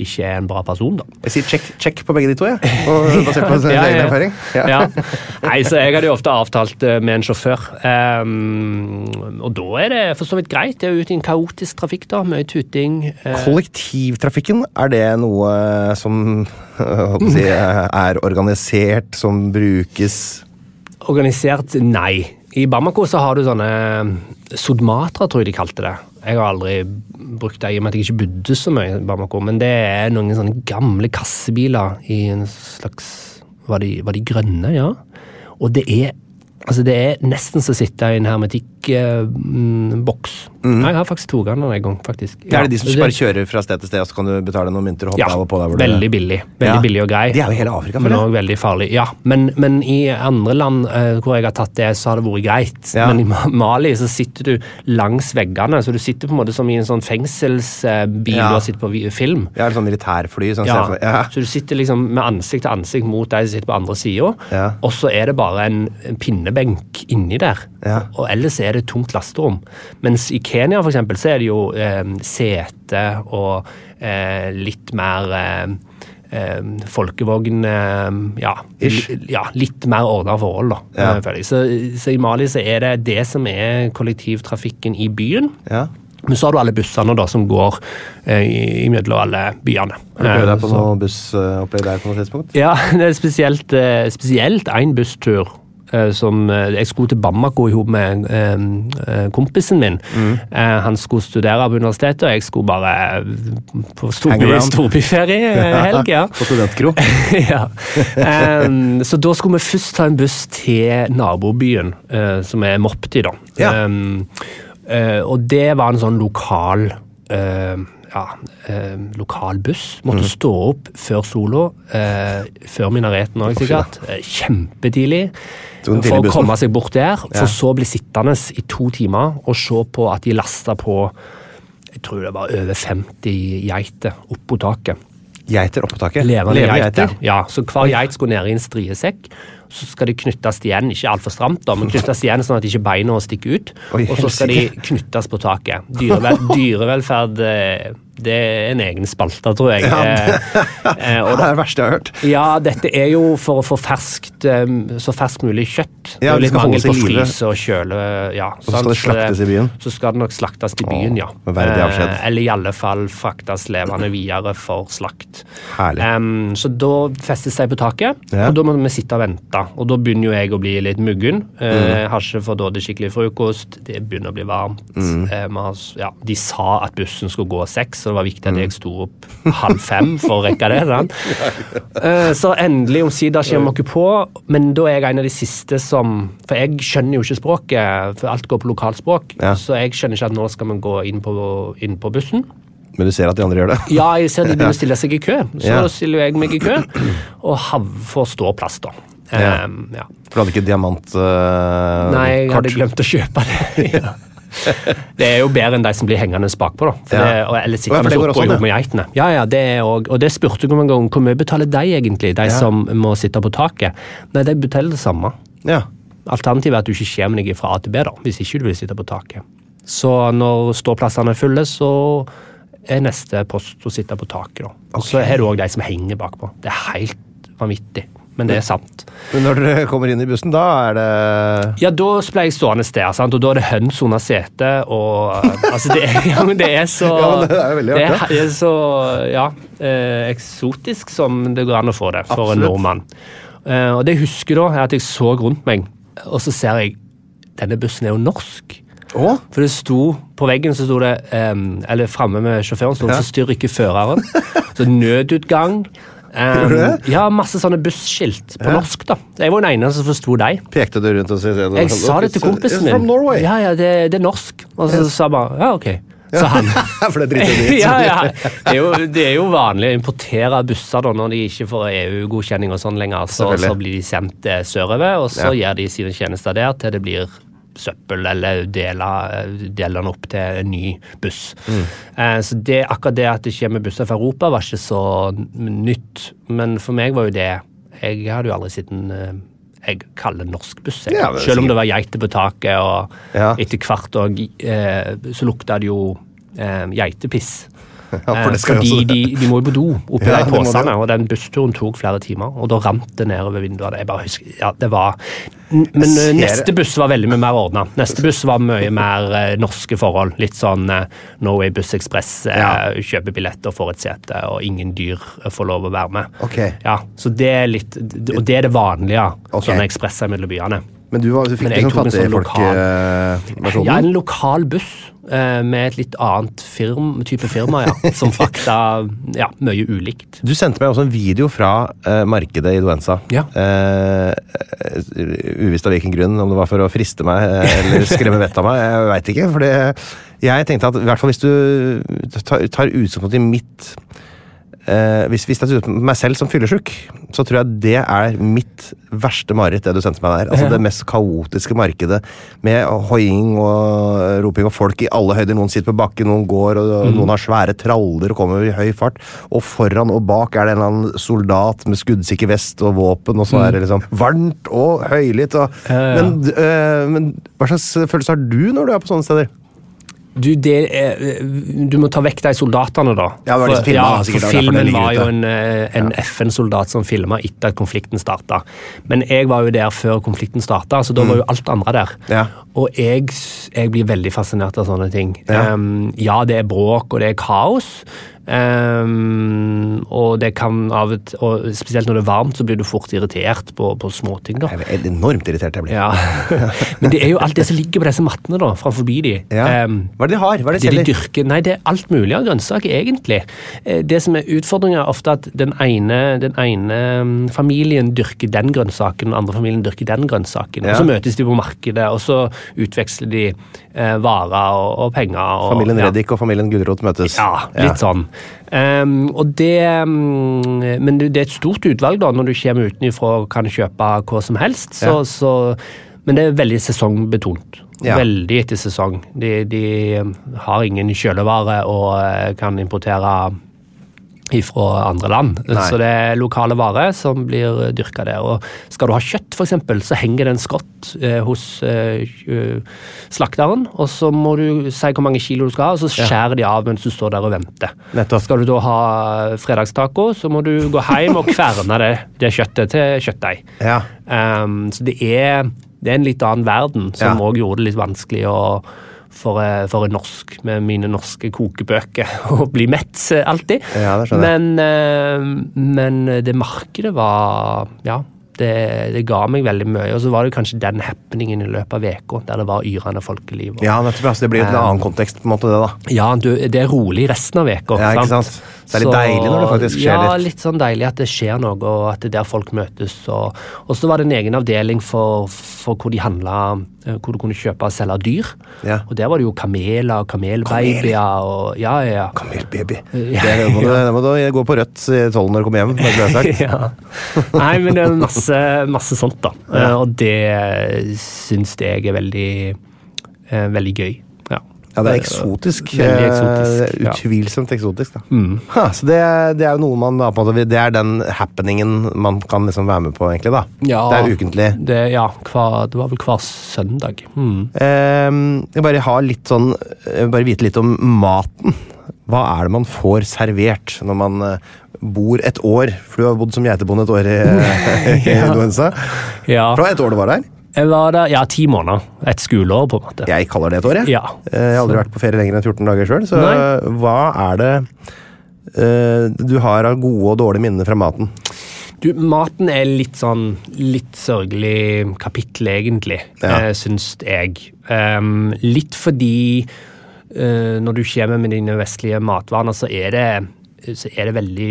C: ikke er en bra person, da.
B: Jeg sier check, check på begge de to, jeg. Og basert på
C: Ja,
B: egen erfaring.
C: Ja. Nei, så jeg hadde jo ofte avtalt eh, med en sjåfør. Um, og da er det for så vidt greit. Det er jo ute i en kaotisk trafikk, da. Mye tuting. Uh.
B: Kollektivtrafikken, er det noe som håper å si, er organisert, som brukes
C: Organisert? Nei. I Bamako så har du sånne Sodmatra, tror jeg de kalte det. Jeg har aldri brukt det i og med at jeg ikke bodde så mye i Bamako, men det er noen sånne gamle kassebiler i en slags Var de, var de grønne, ja? Og det er Altså, det er nesten så å sitte i en hermetikkboks. Jeg har faktisk to den en gang, faktisk.
B: Det er det de som
C: Ja,
B: bare kjører fra sted til sted, og så kan du betale noen mynter og hoppe
C: ja,
B: av og på der
C: veldig billig. Veldig
B: Ja.
C: billig og grei.
B: De er jo hele Afrika,
C: Men også veldig farlig. Ja, men, men i andre land eh, hvor jeg har tatt det, så har det vært greit.
B: Ja.
C: Men i Mali så sitter du langs veggene, så du sitter på en måte som i en sånn fengselsbil
B: Ja.
C: du har sittet på film.
B: Ja, eller sånn militærfly. Sånn,
C: Ja,
B: ja.
C: Så du sitter liksom med ansikt til ansikt mot de som sitter på andre sida,
B: Ja.
C: og så er det bare en, en pinnebenk inni der.
B: Ja.
C: Og ellers er det tomt lasterom. Mens i Kenya for eksempel, så er det jo eh, sete og eh, litt mer eh, eh, folkevogn eh, ja, ja, litt mer ordna forhold, da.
B: Ja.
C: eh. Så, så i Mali så er det det som er kollektivtrafikken i byen.
B: Ja.
C: Men så har du alle bussene da som går eh, imellom alle byene.
B: Har du prøvd deg på noe bussopplegg der på noe tidspunkt?
C: ja, det er spesielt, eh, en busstur som eh, Jeg skulle til Bamako sammen med eh, eh, kompisen min.
B: Mm.
C: Eh, Han skulle studere på universitetet, og jeg skulle bare eh, på storby, storbyferiehelg. Ja.
B: På studentkro?
C: ja. Um, så da skulle vi først ta en buss til nabobyen, uh, som er Mopti, da.
B: Ja.
C: Um, uh, og det var en sånn lokal eh, ja, eh, lokal buss. Måtte
B: mm.
C: stå opp før sola. Eh, før minareten òg, sikkert. Eh, kjempetidlig. For å komme seg bort der. For så bli sittende i to timer og se på at de lasta på jeg tror det var over 50 geiter oppå taket.
B: Geiter oppå taket?
C: Levende, geiter.
B: geiter?
C: Ja, så hver geit skulle ned i en striesekk. Så skal de knyttes igjen, ikke altfor stramt, da, men knyttes igjen sånn at ikke beina stikker ut.
B: Oi,
C: og så skal de knyttes på taket. Dyrevel, dyrevelferd eh, det er en egen spalte, tror jeg.
B: Ja,
C: det, eh, og
B: Det er det verste jeg har hørt.
C: ja, dette er jo for å få ferskt, eh, så ferskt mulig kjøtt. det er jo litt mangel på fryse og kjøle. Ja,
B: Og så skal det slaktes i byen.
C: Så skal det nok slaktes i byen, ja. Eh, eller i alle fall fraktes levende videre for slakt.
B: Herlig.
C: Um, så da festes de på taket,
B: Ja.
C: og da må vi sitte og vente. Og da begynner jo jeg å bli litt muggen.
B: Mm.
C: Uh, har ikke fått dårlig skikkelig frokost. Det begynner å bli varmt.
B: Mm.
C: Uh, ja, de sa at bussen skulle gå seks, så det var viktig at jeg sto opp halv fem for å rekke det. sant? Eh, så endelig omsider kommer dere på, men da er jeg en av de siste som For jeg skjønner jo ikke språket, for alt går på lokalspråk.
B: Ja.
C: Så jeg skjønner ikke at nå skal vi gå inn på, inn på bussen.
B: Men du ser at de andre gjør det?
C: Ja, jeg ser at de begynner å stille seg i kø. Så
B: Ja.
C: stiller jeg meg i kø, og får ståplass, da.
B: Ja.
C: Um, ja.
B: For du hadde ikke diamantkart? uh,
C: Nei, jeg hadde glemt å kjøpe det. ja. Det er jo bedre enn de som blir hengende bakpå, da. For
B: Ja.
C: det, og- eller
B: sitter ja,
C: oppå
B: også
C: i med geitene. Ja, ja, det er og, og det spurte jeg om en gang. Hvor mye betaler de egentlig, de som må sitte på taket? Nei, de betaler det samme.
B: Ja.
C: Alternativet er at du ikke kommer deg fra A til B, da, hvis ikke du vil sitte på taket. Så når ståplassene er fulle, så er neste post å sitte på taket. da. Og så er det òg de som henger bakpå. Det er helt vanvittig, men det er sant.
B: Men når dere kommer inn i bussen, da er det
C: Ja, da ble jeg stående der, sant? og da er det høns under setet, og altså det, er- ja, det er så
B: Ja, men det er veldig artig.
C: det er, så ja, eh, eksotisk som det går an å få det for en nordmann. Eh, og det jeg husker da, er at jeg så rundt meg, og så ser jeg denne bussen er jo norsk.
B: Å?
C: For det sto på veggen så sto det, um, eller framme med sjåføren, sto det 'forstyrr ikke føreren'. Så nødutgang. Um, ja, masse sånne busskilt på
B: Ja.
C: norsk. da. Jeg var den eneste som forsto deg.
B: Pekte du rundt og sa
C: Jeg sa det til kompisen min.
B: From Norway.
C: Ja, ja, det, det er norsk. Og så sa jeg bare ja, ok. Sa han.
B: For det driter de i.
C: ja, ja. Det er, jo, det er jo vanlig å importere busser da, når de ikke får EU-godkjenning og sånn lenger. Så, så blir de sendt eh, sørover, og så
B: Ja.
C: gjør de sine tjenester der til det blir søppel, eller deler, deler den opp til en ny buss.
B: Mm.
C: Eh, så det, akkurat det at det kommer busser fra Europa, var ikke så nytt. Men for meg var jo det Jeg hadde jo aldri sett en eh, jeg kaller norsk buss.
B: Ja,
C: Selv om det var geiter på taket, og
B: Ja.
C: etter hvert og, eh, så lukta det jo eh, geitepiss.
B: Ja, for det
C: Eh, Fordi de, de må jo på do oppi
B: Ja,
C: de posene, og den bussturen tok flere timer. Og da rant det nedover vinduene. Jeg bare husker, ja, det var... Men eh, neste buss var veldig mye mer ordna. Neste buss var mye mer eh, norske forhold. Litt sånn eh, Norway Buss Express. Eh,
B: Ja.
C: Kjøper billetter, får et sete, og ingen dyr eh, får lov å være med.
B: Okay.
C: Ja, så det er litt, Og det er det vanlige.
B: okay.
C: Sånne ekspresser mellom byene.
B: Men du, var, du fikk
C: ikke sånn sånn lokal-
B: fattigfolk-versjonen?
C: Ja, en lokal buss eh, med et litt annet firm, type firma, ja. Som frakta ja, mye ulikt.
B: Du sendte meg også en video fra eh, markedet i Duenza.
C: Ja.
B: Eh, uvisst av hvilken grunn, om det var for å friste meg eh, eller skremme vettet av meg. Jeg veit ikke. For jeg tenkte at i hvert fall hvis du tar, tar utgangspunkt i mitt eh, hvis, hvis jeg ser ut på meg selv som fyllesyk, så tror jeg det er mitt verste mareritt, det du sendte meg der. Altså Det mest kaotiske markedet med hoiing og roping og folk i alle høyder. Noen sitter på bakken, noen går, og noen har svære traller og kommer i høy fart. Og foran og bak er det en eller annen soldat med skuddsikker vest og våpen, og så er det liksom varmt og høylytt. Og,
C: Ja, ja.
B: men, øh, men hva slags følelse har du når du er på sånne steder?
C: Du, er, du må ta vekk de soldatene, da.
B: Ja, det var de som
C: For-
B: filmet,
C: ja,
B: sikkert,
C: for filmen var jo en, en, ja. FN-soldat som filma etter at konflikten starta. Men jeg var jo der før konflikten starta, så da var jo alt andre der.
B: Mm. Ja.
C: Og jeg, jeg blir veldig fascinert av sånne ting.
B: Ja.
C: Um, ja, det er bråk og det er kaos. Um, og det kan av et, og Spesielt når det er varmt, så blir du fort irritert på, på småting. da.
B: Jeg er enormt irritert jeg blir.
C: Ja. Men det er jo alt det som ligger på disse mattene da, framfor de.
B: Ja.
C: Um,
B: Hva er det de har? Hva er det
C: det de dyrker, nei, det er alt mulig av grønnsaker, egentlig. Eh, Det som er utfordringen er ofte at den ene, den ene familien dyrker den grønnsaken, den andre familien dyrker den grønnsaken. Og så møtes de på markedet, og så utveksler de eh, varer og, og penger. Og,
B: Familien
C: ja.
B: Reddik og familien Gulrot møtes.
C: Ja, litt sånn. Um, og det um, Men det er et stort utvalg da, når du kommer utenfra og kan kjøpe hva som helst. Så,
B: Ja.
C: så, men det er veldig sesongbetont.
B: Ja.
C: Veldig etter sesong. De, de mm, har ingen kjølevare og eh, kan importere fra andre land.
B: Nei.
C: Så det er lokale varer som blir dyrka der. Og skal du ha kjøtt, f.eks., så henger det en skott eh, hos eh, eh, slakteren. Og så må du si hvor mange kilo du skal ha, og så
B: Ja.
C: skjærer de av mens du står der og venter.
B: Nettopp.
C: Skal du da ha fredagstaco, så må du gå hjem og kverne det, det kjøttet til kjøttdeig.
B: Ja.
C: Um, så det er, det er en litt annen verden, som
B: Ja.
C: gjorde det litt vanskelig å, for, eh, for en norsk med mine norske kokebøker å bli mett eh, alltid.
B: Ja, det
C: men, eh, men det markedet var Ja, det, det ga meg veldig mye. Og så var det kanskje den happeningen i løpet av uka der det var yrende folkeliv. og-
B: Ja, nettopp. Altså, det blir jo en
C: Um,
B: annen kontekst, på en måte, det, da.
C: ja, du, det er rolig resten av uka.
B: Ja, ikke sant? Det er litt deilig når det faktisk skjer
C: ja,
B: litt.
C: litt sånn deilig at det skjer noe, og at det er der folk møtes. Og, og så var det en egen avdeling for, for hvor de handla Hvor du kunne kjøpe og selge dyr.
B: Ja.
C: Og der var det jo kameler og kamelbabyer og Ja, ja, ja.
B: Kamelbaby. Det må, du, det må du gå på rødt i tollen når du kommer hjem. det
C: ja. Nei, men det er masse, masse sånt, da.
B: Ja.
C: Eh, Og det syns jeg er veldig, eh, veldig gøy. Ja.
B: Det er eksotisk.
C: Veldig eksotisk,
B: Eh,
C: ja.
B: Utvilsomt eksotisk, da.
C: Mm.
B: Ha, så det, det er jo noe man da på en måte Det er den happeningen man kan liksom være med på, egentlig, da.
C: Ja.
B: Det er ukentlig.
C: Det, ja, hver, det var vel hver søndag. Mm.
B: Ehm, jeg bare har litt sånn jeg vil Bare vite litt om maten. Hva er det man får servert når man eh, bor et år? For du har bodd som geitebonde et år i, i
C: Ja.
B: Indonesia.
C: Ja.
B: For det var et år du var der?
C: Jeg var der ja, ti måneder. Et skoleår, på en måte.
B: Jeg kaller det et år, jeg.
C: Ja.
B: Eh, Jeg har aldri vært på ferie lenger enn 14 dager sjøl, så
C: Nei.
B: hva er det uh, du har av gode og dårlige minner fra maten?
C: Du, maten er litt sånn litt sørgelig kapittel, egentlig,
B: Ja.
C: eh, syns jeg. Um, litt fordi uh, når du kommer med dine vestlige matvaner, så er det så er det veldig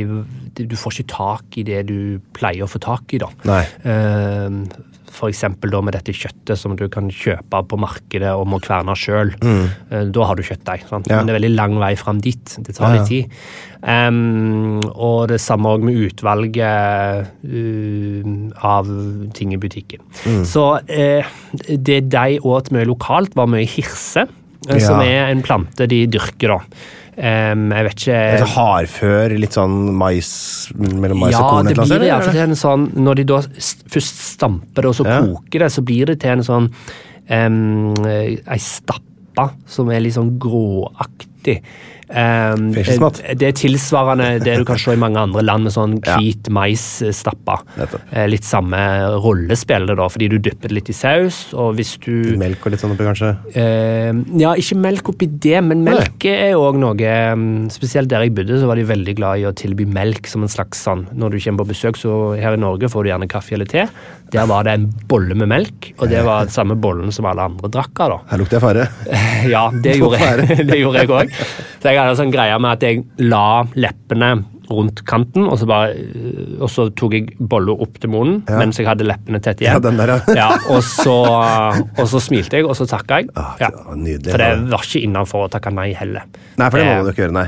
C: Du får ikke tak i det du pleier å få tak i, da.
B: Nei.
C: Eh, for eksempel da med dette kjøttet som du kan kjøpe på markedet og må kverne sjøl. Da har du kjøttdeig.
B: Mm. Ja.
C: Men det er veldig lang vei fram dit. Det tar litt tid. Um, og det samme òg med utvalget uh, av ting i butikken.
B: Mm.
C: Så uh, det de åt mye lokalt, var mye hirse, Ja. som er en plante de dyrker, da. Em, jeg vet ikke
B: sånn hardfør, litt sånn mais mellom mais og
C: ja, det
B: et eller annet
C: blir det iallfall til en sånn Når de da først stamper det, og så
B: Ja.
C: koker det, så blir det til en sånn um, Ei stappa som er litt sånn gråaktig. Um, det er tilsvarende det du kan se i mange andre land med sånn
B: Ja.
C: hvit maisstappa.
B: Nettopp.
C: Eh, Litt samme rollespillet, da, fordi du dypper det litt i saus, og hvis du
B: Melk og litt sånn oppi, kanskje?
C: Uh, ja, ikke melk oppi det, men melk er jo òg noe mm, Spesielt der jeg bodde, så var de veldig glad i å tilby melk som en slags sånn Når du kommer på besøk, så her i Norge får du gjerne kaffe eller te. Der var det en bolle med melk, og det var den samme bollen som alle andre drakk av. da.
B: Her lukter jeg fare.
C: Ja, det gjorde jeg det gjorde jeg òg. Jeg hadde en sånn greie med at jeg la leppene rundt kanten, og så, bare, og så tok jeg bolla opp til munnen
B: Ja.
C: mens jeg hadde leppene tett
B: Ja,
C: igjen.
B: den der, ja.
C: ja, og, så, og så smilte jeg, og så takka jeg.
B: Ah,
C: Ja.
B: nydelig.
C: For det var ikke innafor å takke nei heller.
B: Nei, for det må du ikke gjøre, nei.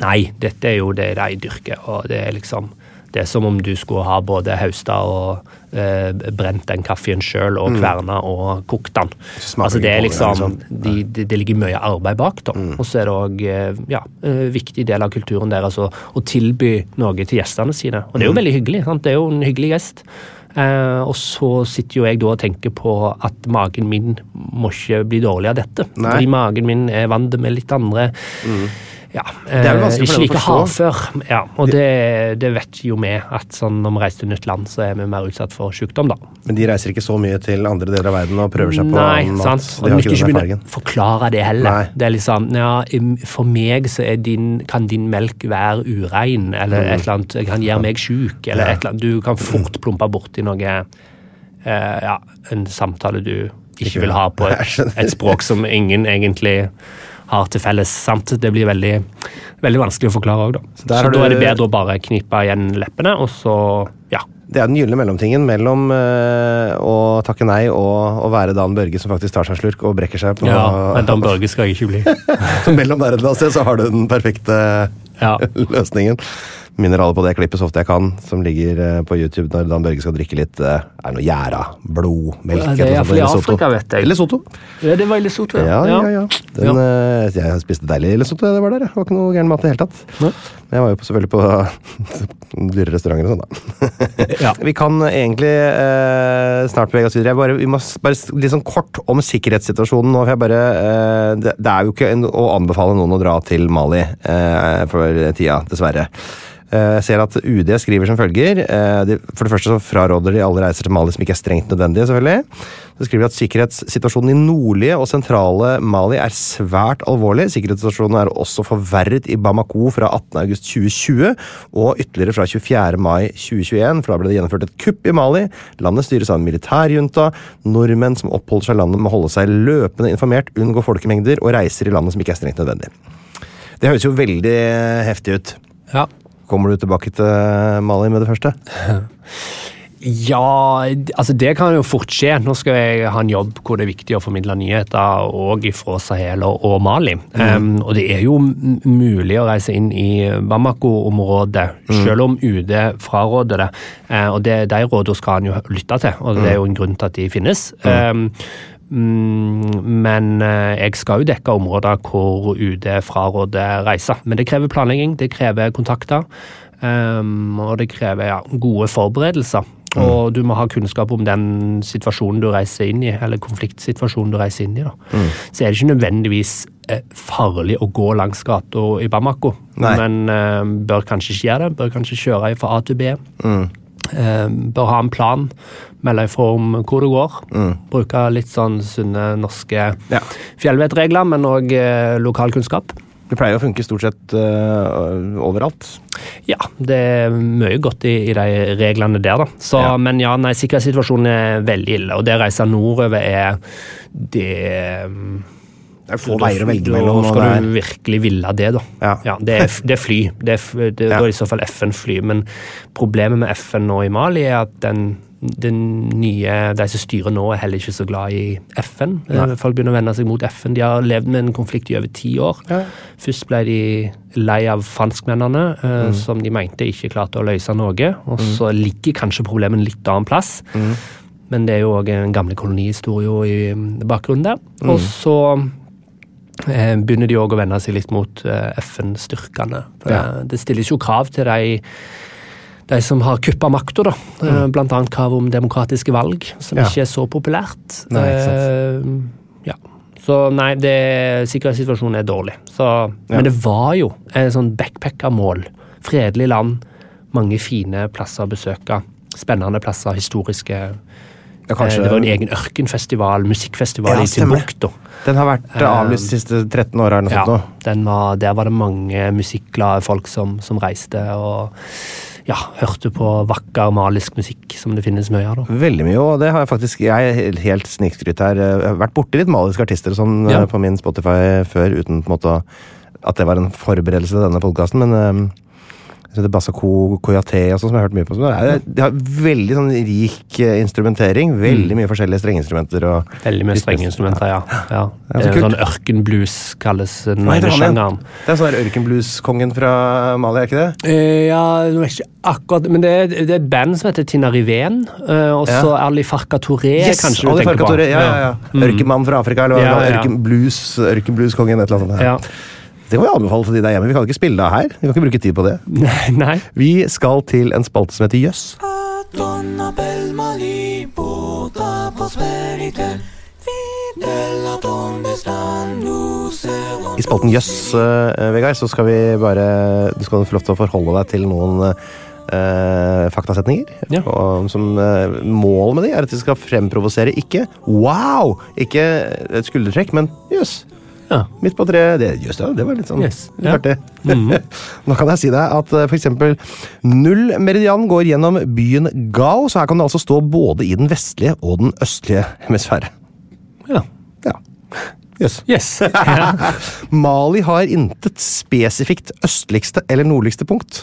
C: Nei, dette er jo det de dyrker, og det er liksom det er som om du skulle ha både hausta og eh, brent den kaffen sjøl og kverna og kokt den.
B: Mm.
C: Altså det liksom,
B: liksom.
C: de, de, det ligger mye arbeid bak, da.
B: Mm.
C: Og så er det òg ja, en viktig del av kulturen deres å, å tilby noe til gjestene sine. Og det er jo
B: Mm.
C: veldig hyggelig. sant? Det er jo en hyggelig gjest. Eh, og så sitter jo jeg da og tenker på at magen min må ikke bli dårlig av dette.
B: Nei.
C: Fordi magen min er vant med litt andre ja,
B: er vel
C: eh, ikke like
B: forstå.
C: hardfør. Ja, og det, det vet jo vi, at sånn når vi reiser til nytt land, så er vi mer utsatt for sykdom, da.
B: Men de reiser ikke så mye til andre deler av verden og prøver seg på
C: Nei,
B: mat.
C: sant. Og
B: De ikke
C: begynne å forklare det heller.
B: Nei.
C: Det er liksom, ja, For meg så er din, kan din melk være urein, eller et eller annet, kan gjøre meg sjuk, eller
B: Mm. Ja.
C: et eller annet. Du kan fort plumpe borti noe eh, Ja, en samtale du
B: Ikke
C: vil ha. på et, et språk som ingen egentlig har til felles. sant? Det blir veldig, veldig vanskelig å forklare òg, da. Så,
B: så
C: da er det bedre å bare knipe igjen leppene, og så ja.
B: Det er den gylne mellomtingen mellom øh, å takke nei og å være Dan Børge som faktisk tar seg en slurk og brekker seg på
C: ja men Dan Børge skal jeg ikke bli.
B: så Mellom der et sted så har du den perfekte
C: Ja.
B: løsningen. Minner alle på det klippet så ofte jeg kan, som ligger eh, på YouTube når Dan Børge skal drikke litt eh, Er det noe gjæra? Blod? Melk?
C: Det er iallfall i Afrika, vet jeg.
B: Lesotho.
C: Ja, det var i Lesotho,
B: Ja, ja, ja. Den, ja. jeg spiste deilig i Lesotho, det var der. Det var ikke noe gæren mat i det hele tatt.
C: Ja.
B: Jeg var jo på, selvfølgelig på dyre restauranter og sånn, da.
C: Ja.
B: Vi kan egentlig eh, snart bevege oss videre. Bare, vi må bare litt sånn kort om sikkerhetssituasjonen nå. for jeg bare, eh, det, det er jo ikke en, å anbefale noen å dra til Mali eh, for tida, dessverre. Eh, Jeg ser at UD skriver som følger. eh, For det første så fraråder de alle reiser til Mali som ikke er strengt nødvendige. selvfølgelig. Så skriver de at Sikkerhetssituasjonen i nordlige og sentrale Mali er svært alvorlig. Sikkerhetssituasjonen er også forverret i Bamako fra 18.8.2020 og ytterligere fra 24. mai 2021, for da ble det gjennomført et kupp i Mali. Landet styres av en militærjunta. Nordmenn som oppholder seg i landet må holde seg løpende informert, unngå folkemengder og reiser i landet som ikke er strengt nødvendig. Det høres jo veldig heftig ut.
C: Ja.
B: Kommer du tilbake til Mali med det første?
C: Ja, altså det kan jo fort skje. Nå skal jeg ha en jobb hvor det er viktig å formidle nyheter òg fra Sahel og, Mali. Um, og det er jo mulig å reise inn i Bamako-området, selv om UD fraråder det. Uh, og det, de rådene skal en jo lytte til, og det er jo en grunn til at de finnes. Um, Mm, men eh, jeg skal jo dekke områder hvor UD fraråder reiser. Men det krever planlegging, det krever kontakter, ehm, og det krever ja, gode forberedelser. Og du må ha kunnskap om den situasjonen du reiser inn i, eller konfliktsituasjonen du reiser inn i. Da. Så er det ikke nødvendigvis eh, farlig å gå langs gata i Bamako,
B: Nei.
C: men eh, bør kanskje ikke gjøre det. Bør kanskje kjøre fra A til B. Eh, bør ha en plan, melde ifra om hvor det går. Bruke litt sånn sunne norske
B: Ja.
C: fjellvettregler, men òg eh, lokalkunnskap.
B: Det pleier å funke stort sett uh, overalt.
C: Ja, det er mye godt i, i de reglene der, da. Så,
B: Ja.
C: Men ja, nei, sikkerhetssituasjonen er veldig ille, og det å reise nordover er Det
B: Det er få veier å velge mellom. Da
C: skal du virkelig ville det, da.
B: Ja.
C: det, er, det er fly. Det er, det,
B: Ja.
C: Da er i så fall FN-fly. Men problemet med FN nå i Mali er at den, den nye, de som styrer nå, er heller ikke så glad i FN.
B: Nei.
C: Folk begynner å vende seg mot FN. De har levd med en konflikt i over ti år.
B: Ja.
C: Først ble de lei av franskmennene, eh,
B: Mm.
C: som de mente ikke klarte å løse noe. Og så ligger kanskje problemet en litt annen plass.
B: Mm.
C: Men det er jo òg en gamle kolonihistorie i mm, bakgrunnen der.
B: Mm.
C: Og så eh, begynner de òg å vende seg litt mot eh, FN-styrkene.
B: Ja.
C: det, det stilles jo krav til de, de som har kuppa makta, da. Eh, Blant annet krav om demokratiske valg, som
B: Mm. Ja.
C: ikke er så populært.
B: Nei, ikke.
C: Eh, ja. Så nei, det, sikkerhetssituasjonen er dårlig. Så,
B: Ja.
C: Men det var jo en sånn backpackermål. Fredelig land, mange fine plasser å besøke. Spennende plasser, historiske
B: Ja, kanskje-
C: Eh, Det var en egen ørkenfestival, musikkfestival
B: Ja,
C: i. Timbuktu.
B: Den har vært avlyst de siste 13 åra
C: Ja, var, der var det mange musikkglade folk som, som reiste og ja, hørte på vakker malisk musikk, som det finnes mye av. da.
B: Veldig mye, og det har jeg faktisk Jeg er helt snikskryt her. Jeg har vært borti litt maliske artister og sånn
C: Ja.
B: eh, på min Spotify før, uten på en måte at det var en forberedelse til denne podkasten, men eh, heter Basako, er Bassa Koyate og sånn, som jeg har hørt mye på. Det er- De har veldig sånn rik eh, instrumentering. Veldig mye forskjellige strengeinstrumenter.
C: Veldig mye strengeinstrumenter, ja. ja.
B: Ja,
C: Det
B: så
C: er sånn ørkenblues, kalles den ene
B: han. Det er sånn der ørkenblueskongen fra Mali, er ikke det?
C: Uh, ja, det er ikke akkurat Men det er, det er et band som heter Tinariven, uh, og så
B: Ja.
C: Ali Farka Touré, kanskje du
B: Ali
C: tenker
B: Farka
C: på.
B: Touré, Ja, ja, ja.
C: Mm.
B: Ørkenmann fra Afrika, eller
C: Ja,
B: det
C: ja.
B: Ørkenblues, ørkenblueskongen, et eller annet sånt.
C: Ja.
B: Det kan vi anbefale for de der hjemme. Vi kan ikke spille det her. Vi kan ikke bruke tid på det.
C: Nei, nei.
B: Vi skal til en spalte som heter Jøss. I spalten Jøss, uh, Vegard, så skal vi bare Du skal få lov til å forholde deg til noen uh, faktasetninger.
C: Ja.
B: Og, som uh, Målet med de er at de skal fremprovosere ikke wow! Ikke et skuldertrekk, men jøss.
C: Ja.
B: Midt på treet. Det, ja, det var litt sånn
C: Yes,
B: litt
C: ja.
B: artig.
C: Mhm.
B: Nå kan jeg si deg at f.eks. for eksempel null meridian går gjennom byen Gao, så her kan du altså stå både i den vestlige og den østlige hemisfære.
C: Ja.
B: Ja.
C: Yes. Yes.
B: Mali har intet spesifikt østligste eller nordligste punkt.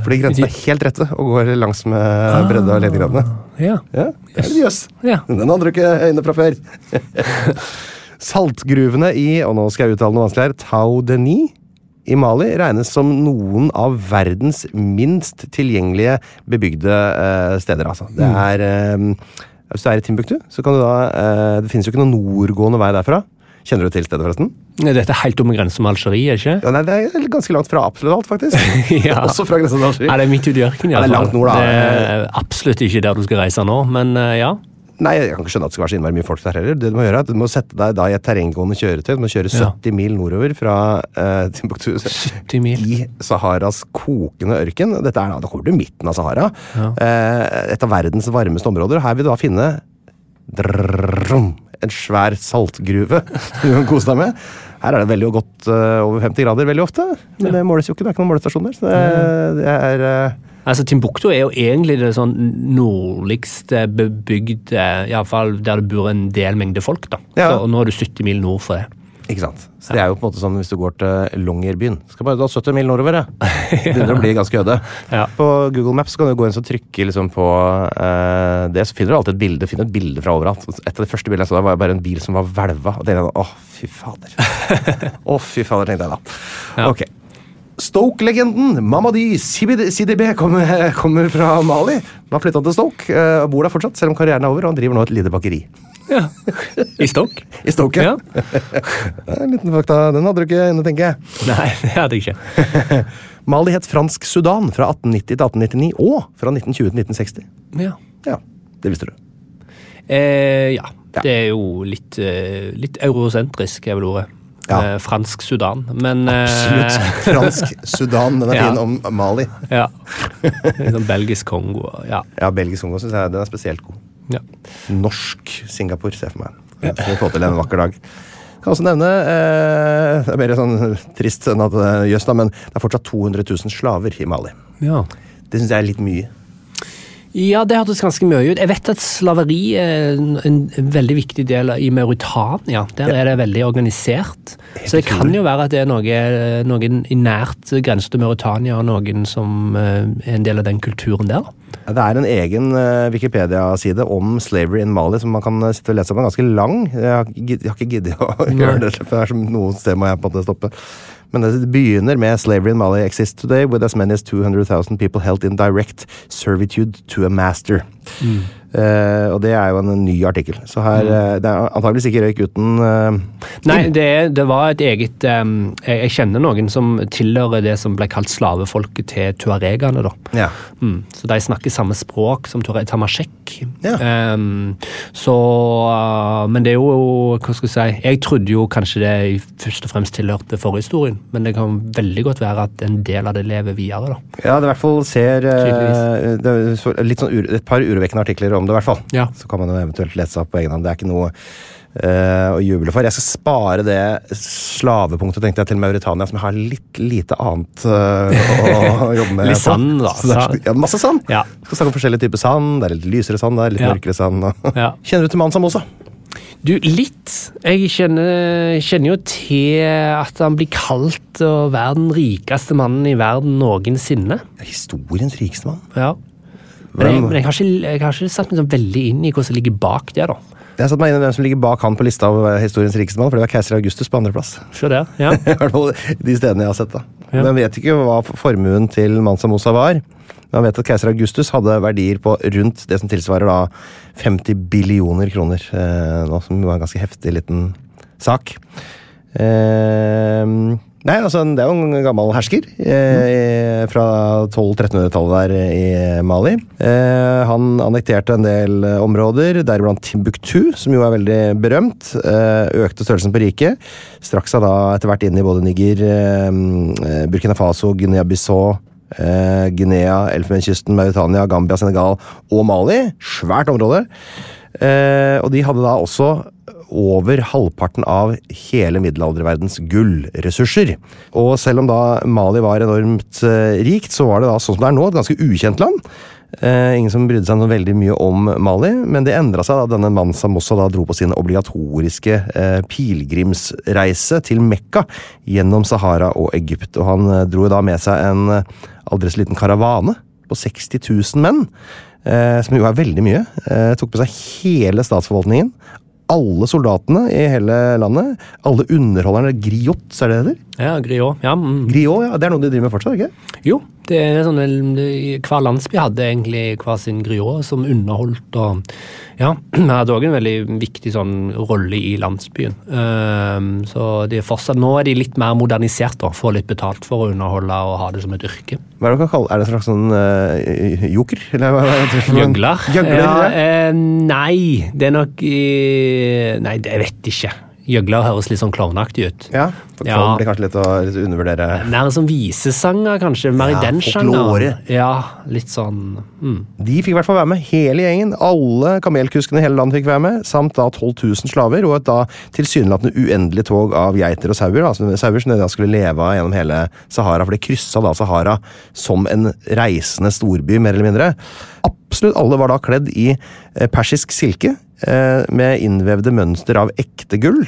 B: Fordi grensene er helt rette og går langs med bredde- og ledegradene.
C: ja.
B: Ja, det jøss. Den hadde du ikke øyne fra før. Saltgruvene i og nå skal jeg uttale noe vanskelig her, Tau Deni i Mali regnes som noen av verdens minst tilgjengelige bebygde uh, steder. Altså. Det er, uh, hvis du er i Timbuktu, så kan du da uh, Det finnes jo ikke noen nordgående vei derfra. Kjenner du til stedet, forresten?
C: Dette er helt om grensen med Algerie, ikke?
B: Ja, nei, det er ganske langt fra absolutt alt, faktisk.
C: Ja.
B: Også fra grensen til Algerie.
C: Ja, det er midt ute i ørkenen.
B: Ja, det er langt nord, da.
C: Det er absolutt ikke der du skal reise nå, men ja.
B: Nei, jeg kan ikke skjønne at det skal være så innmari mye folk der heller. Det Du må gjøre er at du må sette deg da i et terrenggående kjøretøy. Du må kjøre
C: Ja.
B: 70 mil nordover fra uh, Timbuktu
C: 70 mil.
B: i Saharas kokende ørken. Dette er da, Da kommer du midten av Sahara. Eh, et av verdens varmeste områder. Her vil du da finne drrrrum, en svær saltgruve du kan kose deg med. Her er det veldig godt uh, over 50 grader veldig ofte, men det måles jo ikke. Det er ikke noen målestasjon der. Så det, det er eh,
C: Altså, Timbuktu er jo egentlig det sånn nordligste bebygde Iallfall der det bor en del mengde folk. da.
B: Ja.
C: Så, og nå er du 70 mil nord for det.
B: Ikke sant? Så Det er jo på en måte som hvis du går til Longyearbyen. Skal bare da 70 mil nordover, ja. Begynner å bli ganske øde.
C: Ja.
B: På Google Maps kan du gå inn og trykke liksom på uh, det, så finner du alltid et bilde finner et bilde fra overalt. Et av de første bildene jeg så da, var bare en bil som var hvelva. Og det er åh, fy fader. Å, fy fader, tenkte jeg da.
C: Ja.
B: Ok. Stoke-legenden Mamadi Sidibe Sidibé kommer, kommer fra Mali. Han har flytta til Stoke eh, og bor der fortsatt, selv om karrieren er over. og Han driver nå et lite bakeri
C: I Stoke?
B: i Stoke.
C: Ja.
B: Er en liten fakta. Den hadde du ikke inne, tenker jeg.
C: Nei, det hadde jeg ikke.
B: Mali het Fransk Sudan fra 1890 til 1899 og fra 1920 til 1960.
C: Ja.
B: Ja, det visste du.
C: Eh, ja.
B: Ja.
C: Det er jo litt, eh, litt eurosentrisk, er vel ordet.
B: Ja.
C: Eh, fransk Sudan. Men eh,
B: Absolutt. Fransk Sudan, den er
C: Ja.
B: fin om Mali.
C: Ja. Sånn belgisk Kongo. Ja.
B: Ja, belgisk Kongo syns jeg den er spesielt god.
C: ja.
B: Norsk Singapore, ser jeg for meg. Skal vi få til en vakker dag. Kan også nevne, eh, Det er mer sånn trist enn at jøss, da, men det er fortsatt 200 000 slaver i Mali.
C: ja.
B: Det syns jeg er litt mye.
C: Ja, det hørtes ganske mye ut. Jeg vet at slaveri er en, veldig viktig del i Mauritania. Der er det veldig organisert. Så det kan jo være at det er noe, noen i nært grense til Mauritania, og noen som eh, er en del av den kulturen der.
B: Det er en egen eh, Wikipedia-side om slavery in Mali som man kan eh, sitte og lese om. Den er ganske lang. Jeg har, ikke giddet å gjøre det, for det er som noen sted må jeg på en måte stoppe. Men det begynner med slavery in Mali exists today with as many as 200,000 people held in direct servitude to a master. Eh, og det er jo en ny artikkel. Så her uh, Det er antageligvis ikke røyk uten uh,
C: Nei, det, det var et eget um, jeg, jeg kjenner noen som tilhører det som ble kalt slavefolket til tuaregene. da.
B: Ja.
C: Mm, så de snakker samme språk som tuareg, tamashek.
B: Ja.
C: Um, så uh, Men det er jo Hva skal jeg si Jeg trodde jo kanskje det først og fremst tilhørte forhistorien, men det kan veldig godt være at en del av det lever videre. da.
B: Ja, det i hvert fall ser det så- litt sånn Et par urovekkende artikler om det, i hvert fall.
C: Ja.
B: Så kan man jo eventuelt lese seg opp på egen hånd. Det er ikke noe uh, å juble for. Jeg skal spare det slavepunktet tenkte jeg til Mauritania, som jeg har litt lite annet uh, å jobbe med.
C: Litt sand, da.
B: Er, ja, masse sand.
C: Ja.
B: Skal snakke om forskjellige typer sand. Det er litt lysere sand, det er litt
C: Ja.
B: mørkere sand. Kjenner du til Mansa også?
C: Du, litt. Jeg kjenner, kjenner jo til at han blir kalt å være den rikeste mannen i verden noensinne.
B: Historiens rikeste mann.
C: Ja. Men, jeg, men jeg, har ikke, jeg har ikke satt meg sånn veldig inn i hva som ligger bak det. da.
B: Jeg har satt meg inn i hvem som ligger bak han på lista av historiens rikeste mann, for det var keiser Augustus på andreplass.
C: Ja.
B: De stedene jeg har sett. da.
C: Ja.
B: Men vet ikke hva formuen til Mansa Mosa var. Men han vet at keiser Augustus hadde verdier på rundt det som tilsvarer da 50 billioner kroner. Eh, nå, som er en ganske heftig liten sak. Eh, nei, altså Det er jo en gammel hersker eh, fra 1200-1300-tallet der i Mali. Eh, han annekterte en del eh, områder, deriblant Timbuktu, som jo er veldig berømt. Eh, økte størrelsen på riket. Strakk seg da etter hvert inn i både Niger, eh, Burkina Faso, Guinea-Bissau, eh, Guinea, Elfenbenskysten, Mauritania, Gambia, Senegal og Mali. Svært område. Eh, og de hadde da også over halvparten av hele middelalderverdens gullressurser. Og selv om da Mali var enormt eh, rikt, så var det da sånn som det er nå, et ganske ukjent land. Eh, ingen som brydde seg noe veldig mye om Mali, men det endra seg da denne Mansa Mossa da dro på sin obligatoriske eh, pilegrimsreise til Mekka gjennom Sahara og Egypt. Og han eh, dro da med seg en eh, aldri så liten karavane på 60 000 menn. Eh, som jo er veldig mye. Eh, tok med seg hele statsforvaltningen. Alle soldatene i hele landet. Alle underholderne. Griot, er det det heter?
C: Ja, Griot. Ja, mm.
B: Griot, ja. Det er noe de driver med fortsatt, ikke?
C: Jo, det er sånn, hver landsby hadde egentlig hver sin griot som underholdt og Ja, vi hadde òg en veldig viktig sånn rolle i landsbyen. Ehm, så de er fortsatt, nå er de litt mer modernisert, da. Får litt betalt for å underholde og ha det som et yrke.
B: Hva Er det, dere kaller- er det en slags sånn uh, joker? Eller hva- hva det?
C: Gjøgler?
B: Gjøgler,
C: ja. eh, nei, det er nok i Nei, det- vet jeg ikke. Gjøgler høres litt sånn klovnaktig ut.
B: Ja, for
C: Ja.
B: blir kanskje litt å litt undervurdere.
C: Mer som visesanger, kanskje. Mer
B: Ja,
C: i den sjangeren. Ja, litt sånn mm.
B: De fikk i hvert fall være med, hele gjengen. Alle kamelkuskene i hele landet fikk være med, samt da 12 000 slaver og et da tilsynelatende uendelig tog av geiter og sauer. Altså sauer som de da skulle leve av gjennom hele Sahara, for de kryssa da Sahara som en reisende storby, mer eller mindre. Absolutt alle var da kledd i eh, persisk silke. Eh, Med innvevde mønster av ekte gull.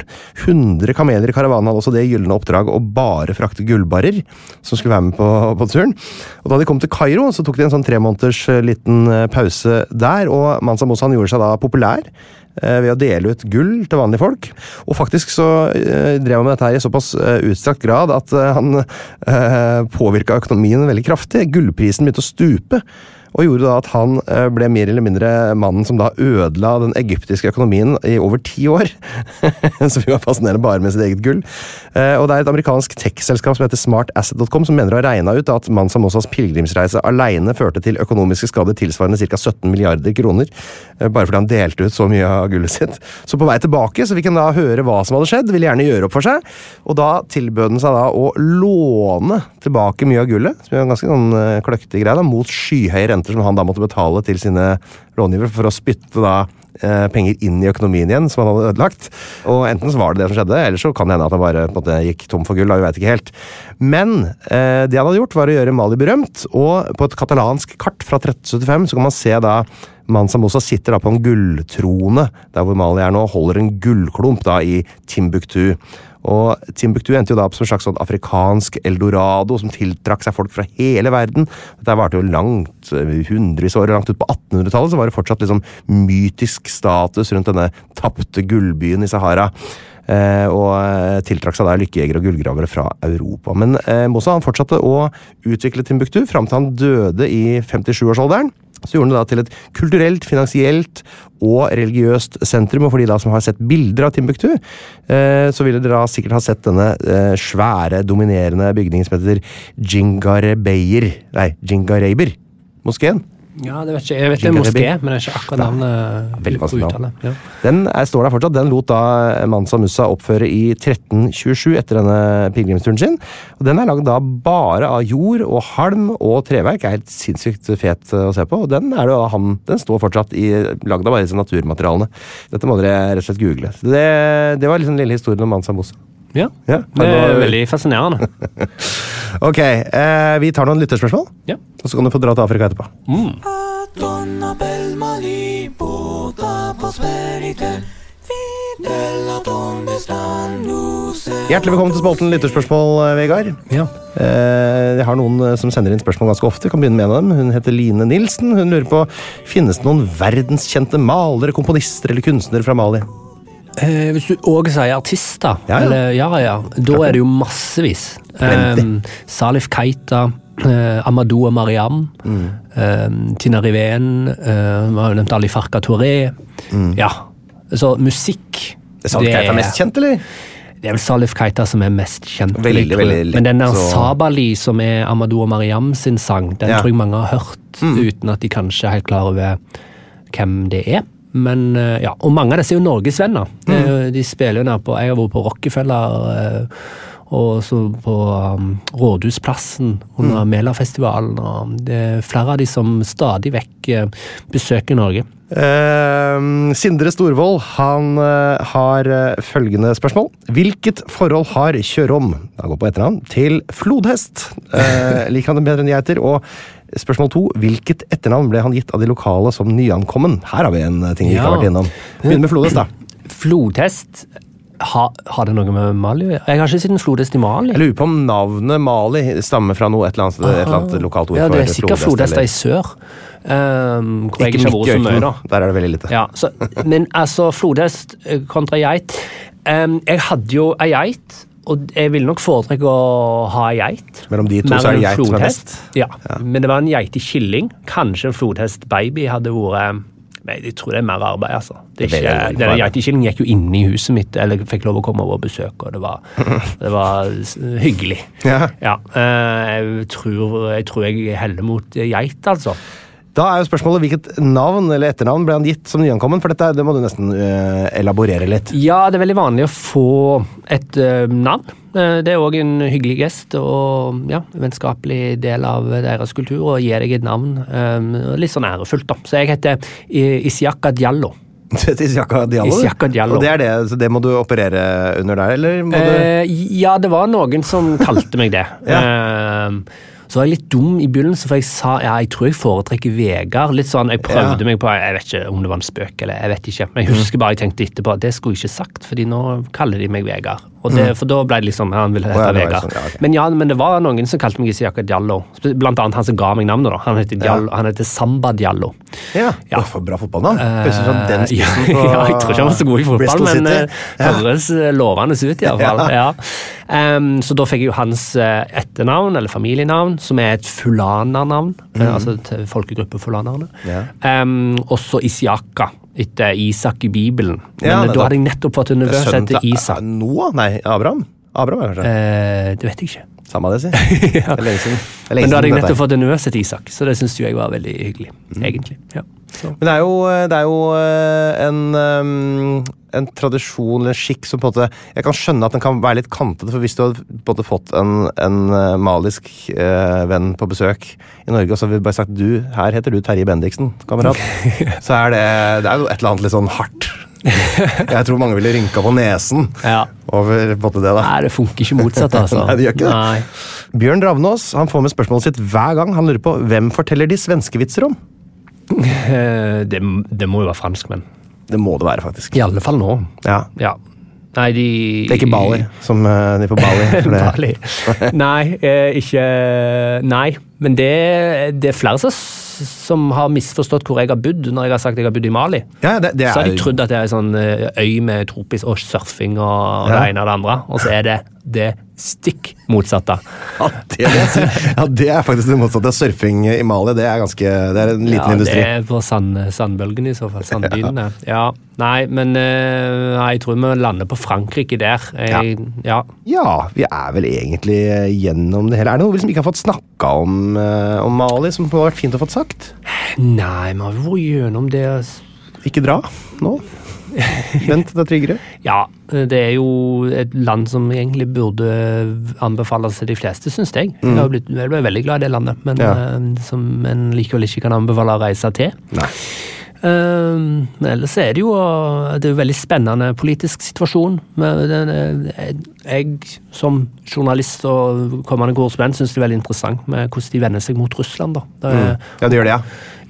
B: 100 kameler i karavanen hadde også det gylne oppdrag å bare frakte gullbarrer, som skulle være med på, på turen. Og Da de kom til Kairo, så tok de en sånn tre måneders eh, liten eh, pause der, og Mansa Mosan gjorde seg da populær ved å dele ut gull til vanlige folk. Og faktisk så drev han med dette her i såpass utstrakt grad at han påvirka økonomien veldig kraftig. Gullprisen begynte å stupe. Og gjorde da at han eh, ble mer eller mindre mannen som da ødela den egyptiske økonomien i over ti år. som jo er fascinerende bare med sitt eget gull. Eh, Og det er et amerikansk tech-selskap som heter smartasset.com som mener å ha regna ut at Mansa Mossas pilegrimsreise aleine førte til økonomiske skader tilsvarende ca. 17 milliarder kroner. Eh, Bare fordi han delte ut så mye av gullet sitt. Så på vei tilbake så fikk han da høre hva som hadde skjedd, ville gjerne gjøre opp for seg. Og da tilbød han seg da å låne tilbake mye av gullet, som er en ganske sånn eh, kløktig greie, da, mot skyhøye renter som han da måtte betale til sine långivere for å spytte da eh, penger inn i økonomien igjen, som han hadde ødelagt. Og enten så var det det som skjedde, eller så kan det hende at han bare på en måte, gikk tom for gull. da, Vi vet ikke helt. Men eh, det han hadde gjort, var å gjøre Mali berømt. Og på et katalansk kart fra 1375 så kan man se da Mansa også sitter på en gulltrone der hvor Mali er nå, holder en gullklump da i Timbuktu. Og Timbuktu endte jo da opp som en slags sånn afrikansk eldorado som tiltrakk seg folk fra hele verden. Dette varte jo langt, eh, hundrevis år, langt ut på 1800-tallet så var det fortsatt liksom mytisk status rundt denne tapte gullbyen i Sahara. Eh, og eh, tiltrakk seg der lykkejegere og gullgravere fra Europa. Men eh, Mosa han fortsatte å utvikle Timbuktu fram til han døde i 57-årsalderen. Så gjorde han det da til et kulturelt, finansielt og religiøst sentrum. Og for de da som har sett bilder av Timbuktu, eh, så ville dere da sikkert ha sett denne eh, svære, dominerende bygningen som heter Jingarebeyer Nei, Jingareiber. Moskeen.
C: Ja, det vet ikke. Jeg vet det er moské, men det er ikke akkurat navnet. På uttale. Ja.
B: Den er, står der fortsatt. Den lot da Mansa Musa oppføre i 1327 etter denne pilegrimsturen sin. Og Den er lagd da bare av jord og halm og treverk. Er helt sinnssykt fet å se på. Og den er det han, den står fortsatt i lagd av bare disse naturmaterialene. Dette må dere rett og slett google. Det, det var liksom den lille historien om Mansa Musa.
C: Ja,
B: Ja,
C: det er veldig fascinerende.
B: Ok, eh, vi tar noen lytterspørsmål,
C: Ja.
B: og så kan du få dra til Afrika etterpå.
A: Stanno
B: Hjertelig velkommen til spalten lytterspørsmål, eh, Vegard.
C: Ja.
B: Eh, Jeg har noen eh, som sender inn spørsmål ganske ofte. Kan begynne med en av dem. Hun heter Line Nilsen. Hun lurer på finnes det noen verdenskjente malere, komponister eller kunstnere fra Mali.
C: Eh, hvis du òg sier artister,
B: Ja, ja.
C: Eller, ja, ja, da er det jo massevis. Um, Salif Keita, eh, Amadou Mariam,
B: Mm.
C: eh, Tina Riven, uh, vi har jo nevnt Ali Farka Touré. Ja, så musikk
B: Mm. Det er Salif Keita mest kjent, eller?
C: Det er vel Salif Keita som er mest kjent.
B: Veldig, veldig
C: Men den der
B: så...
C: Sabali, som er Amadou og Mariam sin sang, den
B: Ja. Mm.
C: tror jeg mange har hørt, uten at de kanskje er helt klar over hvem det er. Men, eh, ja, Og mange av disse er jo norgesvenner. Er
B: Mm.
C: De spiller jo nede på Jeg har vært på Rockefeller. eh, Og så på um, Rådhusplassen under
B: Mm.
C: Melafestivalen. og Det er flere av de som stadig vekk eh, besøker Norge.
B: Eh, Sindre Storvold han eh, har eh, følgende spørsmål. Hvilket forhold har Kjørom han går på etternavn, til flodhest? Eh, liker han det bedre enn geiter? Og spørsmål to. Hvilket etternavn ble han gitt av de lokale som nyankommen? Her har vi en eh, ting vi ikke har
C: Ja.
B: vært innom. Begynn med flodhest, da.
C: Flodhest har, har det noe med Mali? Jeg har ikke sett en flodhest i Mali.
B: Jeg lurer på om navnet Mali stammer fra noe, et eller annet, et eller annet lokalt ord
C: Ja, det er sikkert flodhester i sør. Um, hvor jeg
B: Ikke
C: ikke har vært så.
B: Der er det veldig lite.
C: Ja, så, men altså, flodhest eh, kontra geit um, Jeg hadde jo ei geit, og jeg ville nok foretrekke å ha ei geit.
B: Mellom de to
C: mer
B: så er det geit som er best.
C: Ja. Men det var en geitekilling. Kanskje en flodhestbaby hadde vært Nei, jeg tror det er mer arbeid, altså. Det er ikke, denne gikk jo inn i huset mitt, eller fikk lov å komme over og besøke, og det var, det var hyggelig.
B: Ja.
C: Ja, eh, jeg, tror, jeg tror jeg heller mot geit, altså.
B: Da er jo spørsmålet hvilket navn eller etternavn ble han gitt som nyankommen? For dette det må du nesten uh, elaborere litt.
C: Ja, det er veldig vanlig å få et uh, navn. Uh, det er òg en hyggelig gest og ja, vennskapelig del av deres kultur å gi deg et navn. litt sånn ærefullt, da. Så jeg heter Isiaka Diallo.
B: Isiaka Diallo?
C: Isiaka Diallo.
B: Og det er det, så det må du operere under der, eller må du
C: ja, det var noen som kalte meg det. Eh, så var jeg litt dum i begynnelsen, for jeg sa ja, jeg tror jeg foretrekker Vegard. Litt sånn, Jeg prøvde
B: Ja.
C: meg på Jeg vet ikke om det var en spøk, eller jeg vet ikke. Men jeg husker bare jeg tenkte etterpå det skulle jeg ikke sagt, fordi nå kaller de meg Vegard. Og det, For da ble det liksom Han ville hete
B: oh, ja,
C: Vegard.
B: sånn, ja, okay.
C: Men ja, men det var noen som kalte meg Isiaka Diallo. Blant annet han som ga meg navnet. da. Han heter, Diallo, han heter Samba Diallo.
B: Ja,
C: Ja.
B: Å, for bra fotballnavn. Som den
C: ja, ja, jeg tror ikke han var så god i fotball, men eh, høres lovende ut i hvert fall. Ja. Em, så da fikk jeg jo hans eh, etternavn, eller familienavn, som er et fulananavn. Mm. Altså folkegruppe fulanerne.
B: Ja.
C: Em, også Isiaka, etter Isak i Bibelen. Men
B: Ja,
C: eh, da hadde jeg nettopp fått som heter
B: til
C: Isak.
B: Noah? Nei, Abraham? Abraham kanskje?
C: Eh, det vet jeg ikke.
B: Samme det, si. Det er lenge siden. Det er lenge
C: Men da hadde jeg nettopp fått en heter Isak, så det syns jeg var veldig hyggelig.
B: Mm.
C: egentlig. Ja.
B: Men det er jo, det er jo eh, en, um, en tradisjon eller en skikk som på en måte Jeg kan skjønne at den kan være litt kantete, for hvis du hadde måte fått en, en eh, malisk eh, venn på besøk i Norge, og så hadde vi bare sagt du, her heter du Terje Bendiksen, kamerat, så er det, det er jo et eller annet litt sånn hardt. Jeg tror mange ville rynka på nesen
C: Ja.
B: over på det. da.
C: Nei, det funker ikke motsatt, altså.
B: Nei, det gjør ikke det.
C: Nei.
B: Bjørn Ravnås han får med spørsmålet sitt hver gang. Han lurer på hvem forteller de svenske vitser om?
C: Eh, Det, det må jo være franskmenn.
B: Det må det være, faktisk.
C: I alle fall nå.
B: Ja.
C: Ja. Nei, de
B: Det er ikke Bali, som eh, de på Bali.
C: Bali. Nei, eh, ikke Nei, men det, det er flere som, som har misforstått hvor jeg har bodd når jeg har sagt jeg har bodd i Mali.
B: Ja, det, det
C: Så har
B: er,
C: de trodd at det er en sånn øy med tropisk og surfing og, og
B: Ja.
C: det ene og det andre, og så er det det stikk motsatte.
B: ja, det, ja, det er faktisk det motsatte. Surfing i Mali det er ganske, det er en liten
C: ja,
B: industri.
C: Det er på sand, sandbølgen i så fall. Sanddynene. Ja. Nei, men eh, jeg tror vi lander på Frankrike der. Jeg, ja.
B: Ja, vi er vel egentlig gjennom det hele. Er det noe vi liksom ikke har fått snakka om, eh, om Mali, som har vært fint å få sagt?
C: Nei, vi har vært gjennom det.
B: Ikke dra nå. Vent, det er tryggere.
C: Ja, det er jo et land som egentlig burde anbefales til de fleste, syns jeg. Jeg har blitt, jeg ble veldig glad i det landet, men,
B: Mm. Ja.
C: eh, som en likevel ikke kan anbefale å reise til.
B: Nei.
C: Men ellers er det jo det er jo en veldig spennende politisk situasjon. Eh, jeg som journalist og kommende korrespondent syns det er veldig interessant med hvordan de vender seg mot Russland. da. Det er,
B: Ja, det gjør det, ja.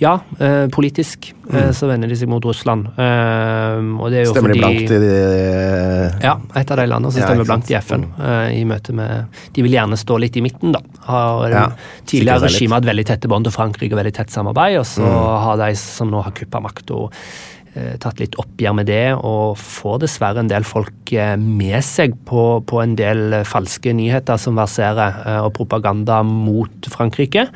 C: Ja, eh, politisk eh, så vender de seg mot Russland. Eh, er
B: Mm. Stemmer de blankt i de
C: ja, et av de landene som
B: Ja,
C: stemmer blankt i FN. eh, I møte med De vil gjerne stå litt i midten, da. Har
B: Ja,
C: tidligere regimet hatt veldig tette bånd til Frankrike og veldig tett samarbeid, og så
B: Mm.
C: har de som nå har kuppa makta, eh, tatt litt oppgjør med det, og får dessverre en del folk eh, med seg på, på en del eh, falske nyheter som verserer, eh, og propaganda mot Frankrike.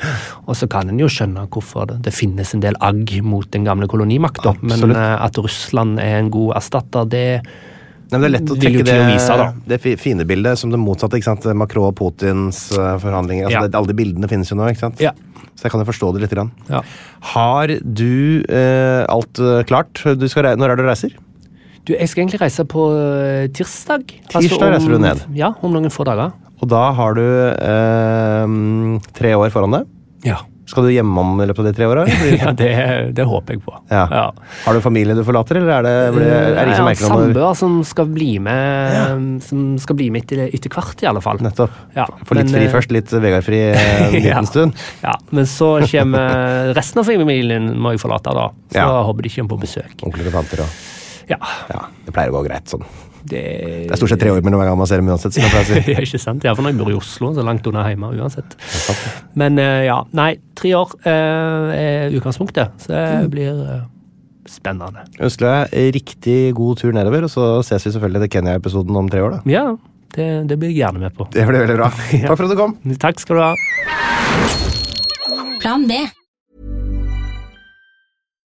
C: Og så kan en jo skjønne hvorfor det, det finnes en del agg mot den gamle kolonimakta, men eh, at Russland er en god erstatter, det
B: Nei, men det er lett å trekke det,
C: da.
B: det fine bildet som det motsatte. ikke sant? Macron og Putins eh, forhandlinger. altså
C: Ja.
B: det, Alle de bildene finnes jo nå. ikke sant?
C: Ja.
B: Så jeg kan jo forstå det litt. Grann.
C: Ja.
B: Har du eh, alt eh, klart? Du skal Når er det du reiser?
C: Du, jeg skal egentlig reise på tirsdag. tirsdag. Altså
B: Tirsdag reiser du ned?
C: Ja, om noen få dager.
B: Og da har du eh, tre år foran deg.
C: Ja,
B: Skal du hjemom i løpet av de tre åra?
C: ja det, det håper jeg på.
B: Ja. Har du familie du forlater, eller er det, blir, er det ingen som merker noe?
C: som skal bli med Som skal bli med etter, etter hvert, i alle fall.
B: Nettopp.
C: Ja,
B: Få litt
C: men,
B: fri
C: eh,
B: først, litt Vegard-fri en liten
C: Ja.
B: stund.
C: Ja, Men så kommer resten av familien må jeg forlate, da. Så
B: Ja.
C: håper de kommer på besøk.
B: Onkler og tanter og
C: Ja,
B: Ja, det pleier å gå greit sånn.
C: Det
B: Det er stort sett tre år mellom hver gang man ser dem uansett. Som jeg pleier å si.
C: Ja, ikke sant? Iallfall når jeg bor i Oslo, så langt unna hjemme uansett. Men eh, ja, nei, tre år eh, er utgangspunktet, så
B: Mm.
C: det blir eh, spennende.
B: Jeg ønsker deg riktig god tur nedover, og så ses vi selvfølgelig til Kenya-episoden om tre år. da.
C: Ja, det, det blir jeg gjerne med på.
B: Det blir veldig bra. Takk for at du kom.
C: Takk skal du ha.
D: Plan B.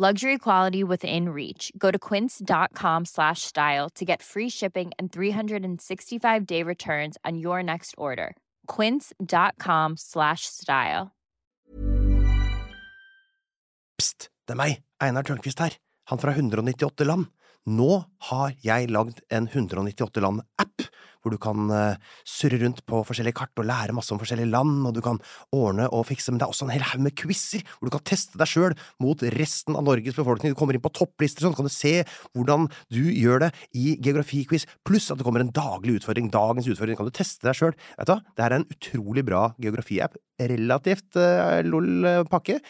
E: Luxury quality within reach. Go to quince.com slash style to get free shipping and 365 day returns on your next order. Quince.com slash style.
B: Pst, det er meg, Einar Tørnquist her, han fra 198 land. Nå har jeg lagd en 198 land-app, hvor du kan uh, surre rundt på forskjellige kart og lære masse om forskjellige land, og du kan ordne og fikse, men det er også en hel haug med quizer, hvor du kan teste deg sjøl mot resten av Norges befolkning. Du kommer inn på topplister, sånn kan du se hvordan du gjør det i geografiquiz, pluss at det kommer en daglig utfordring. Dagens utfordring kan du teste deg sjøl. Vet du hva, det er en utrolig bra geografi-app. Relativt uh, lol pakke.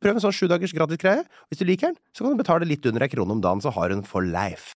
B: Prøv en sånn sju dagers gratis greie. Hvis du liker den, så kan du betale litt under ei krone om dagen, så har du den for life.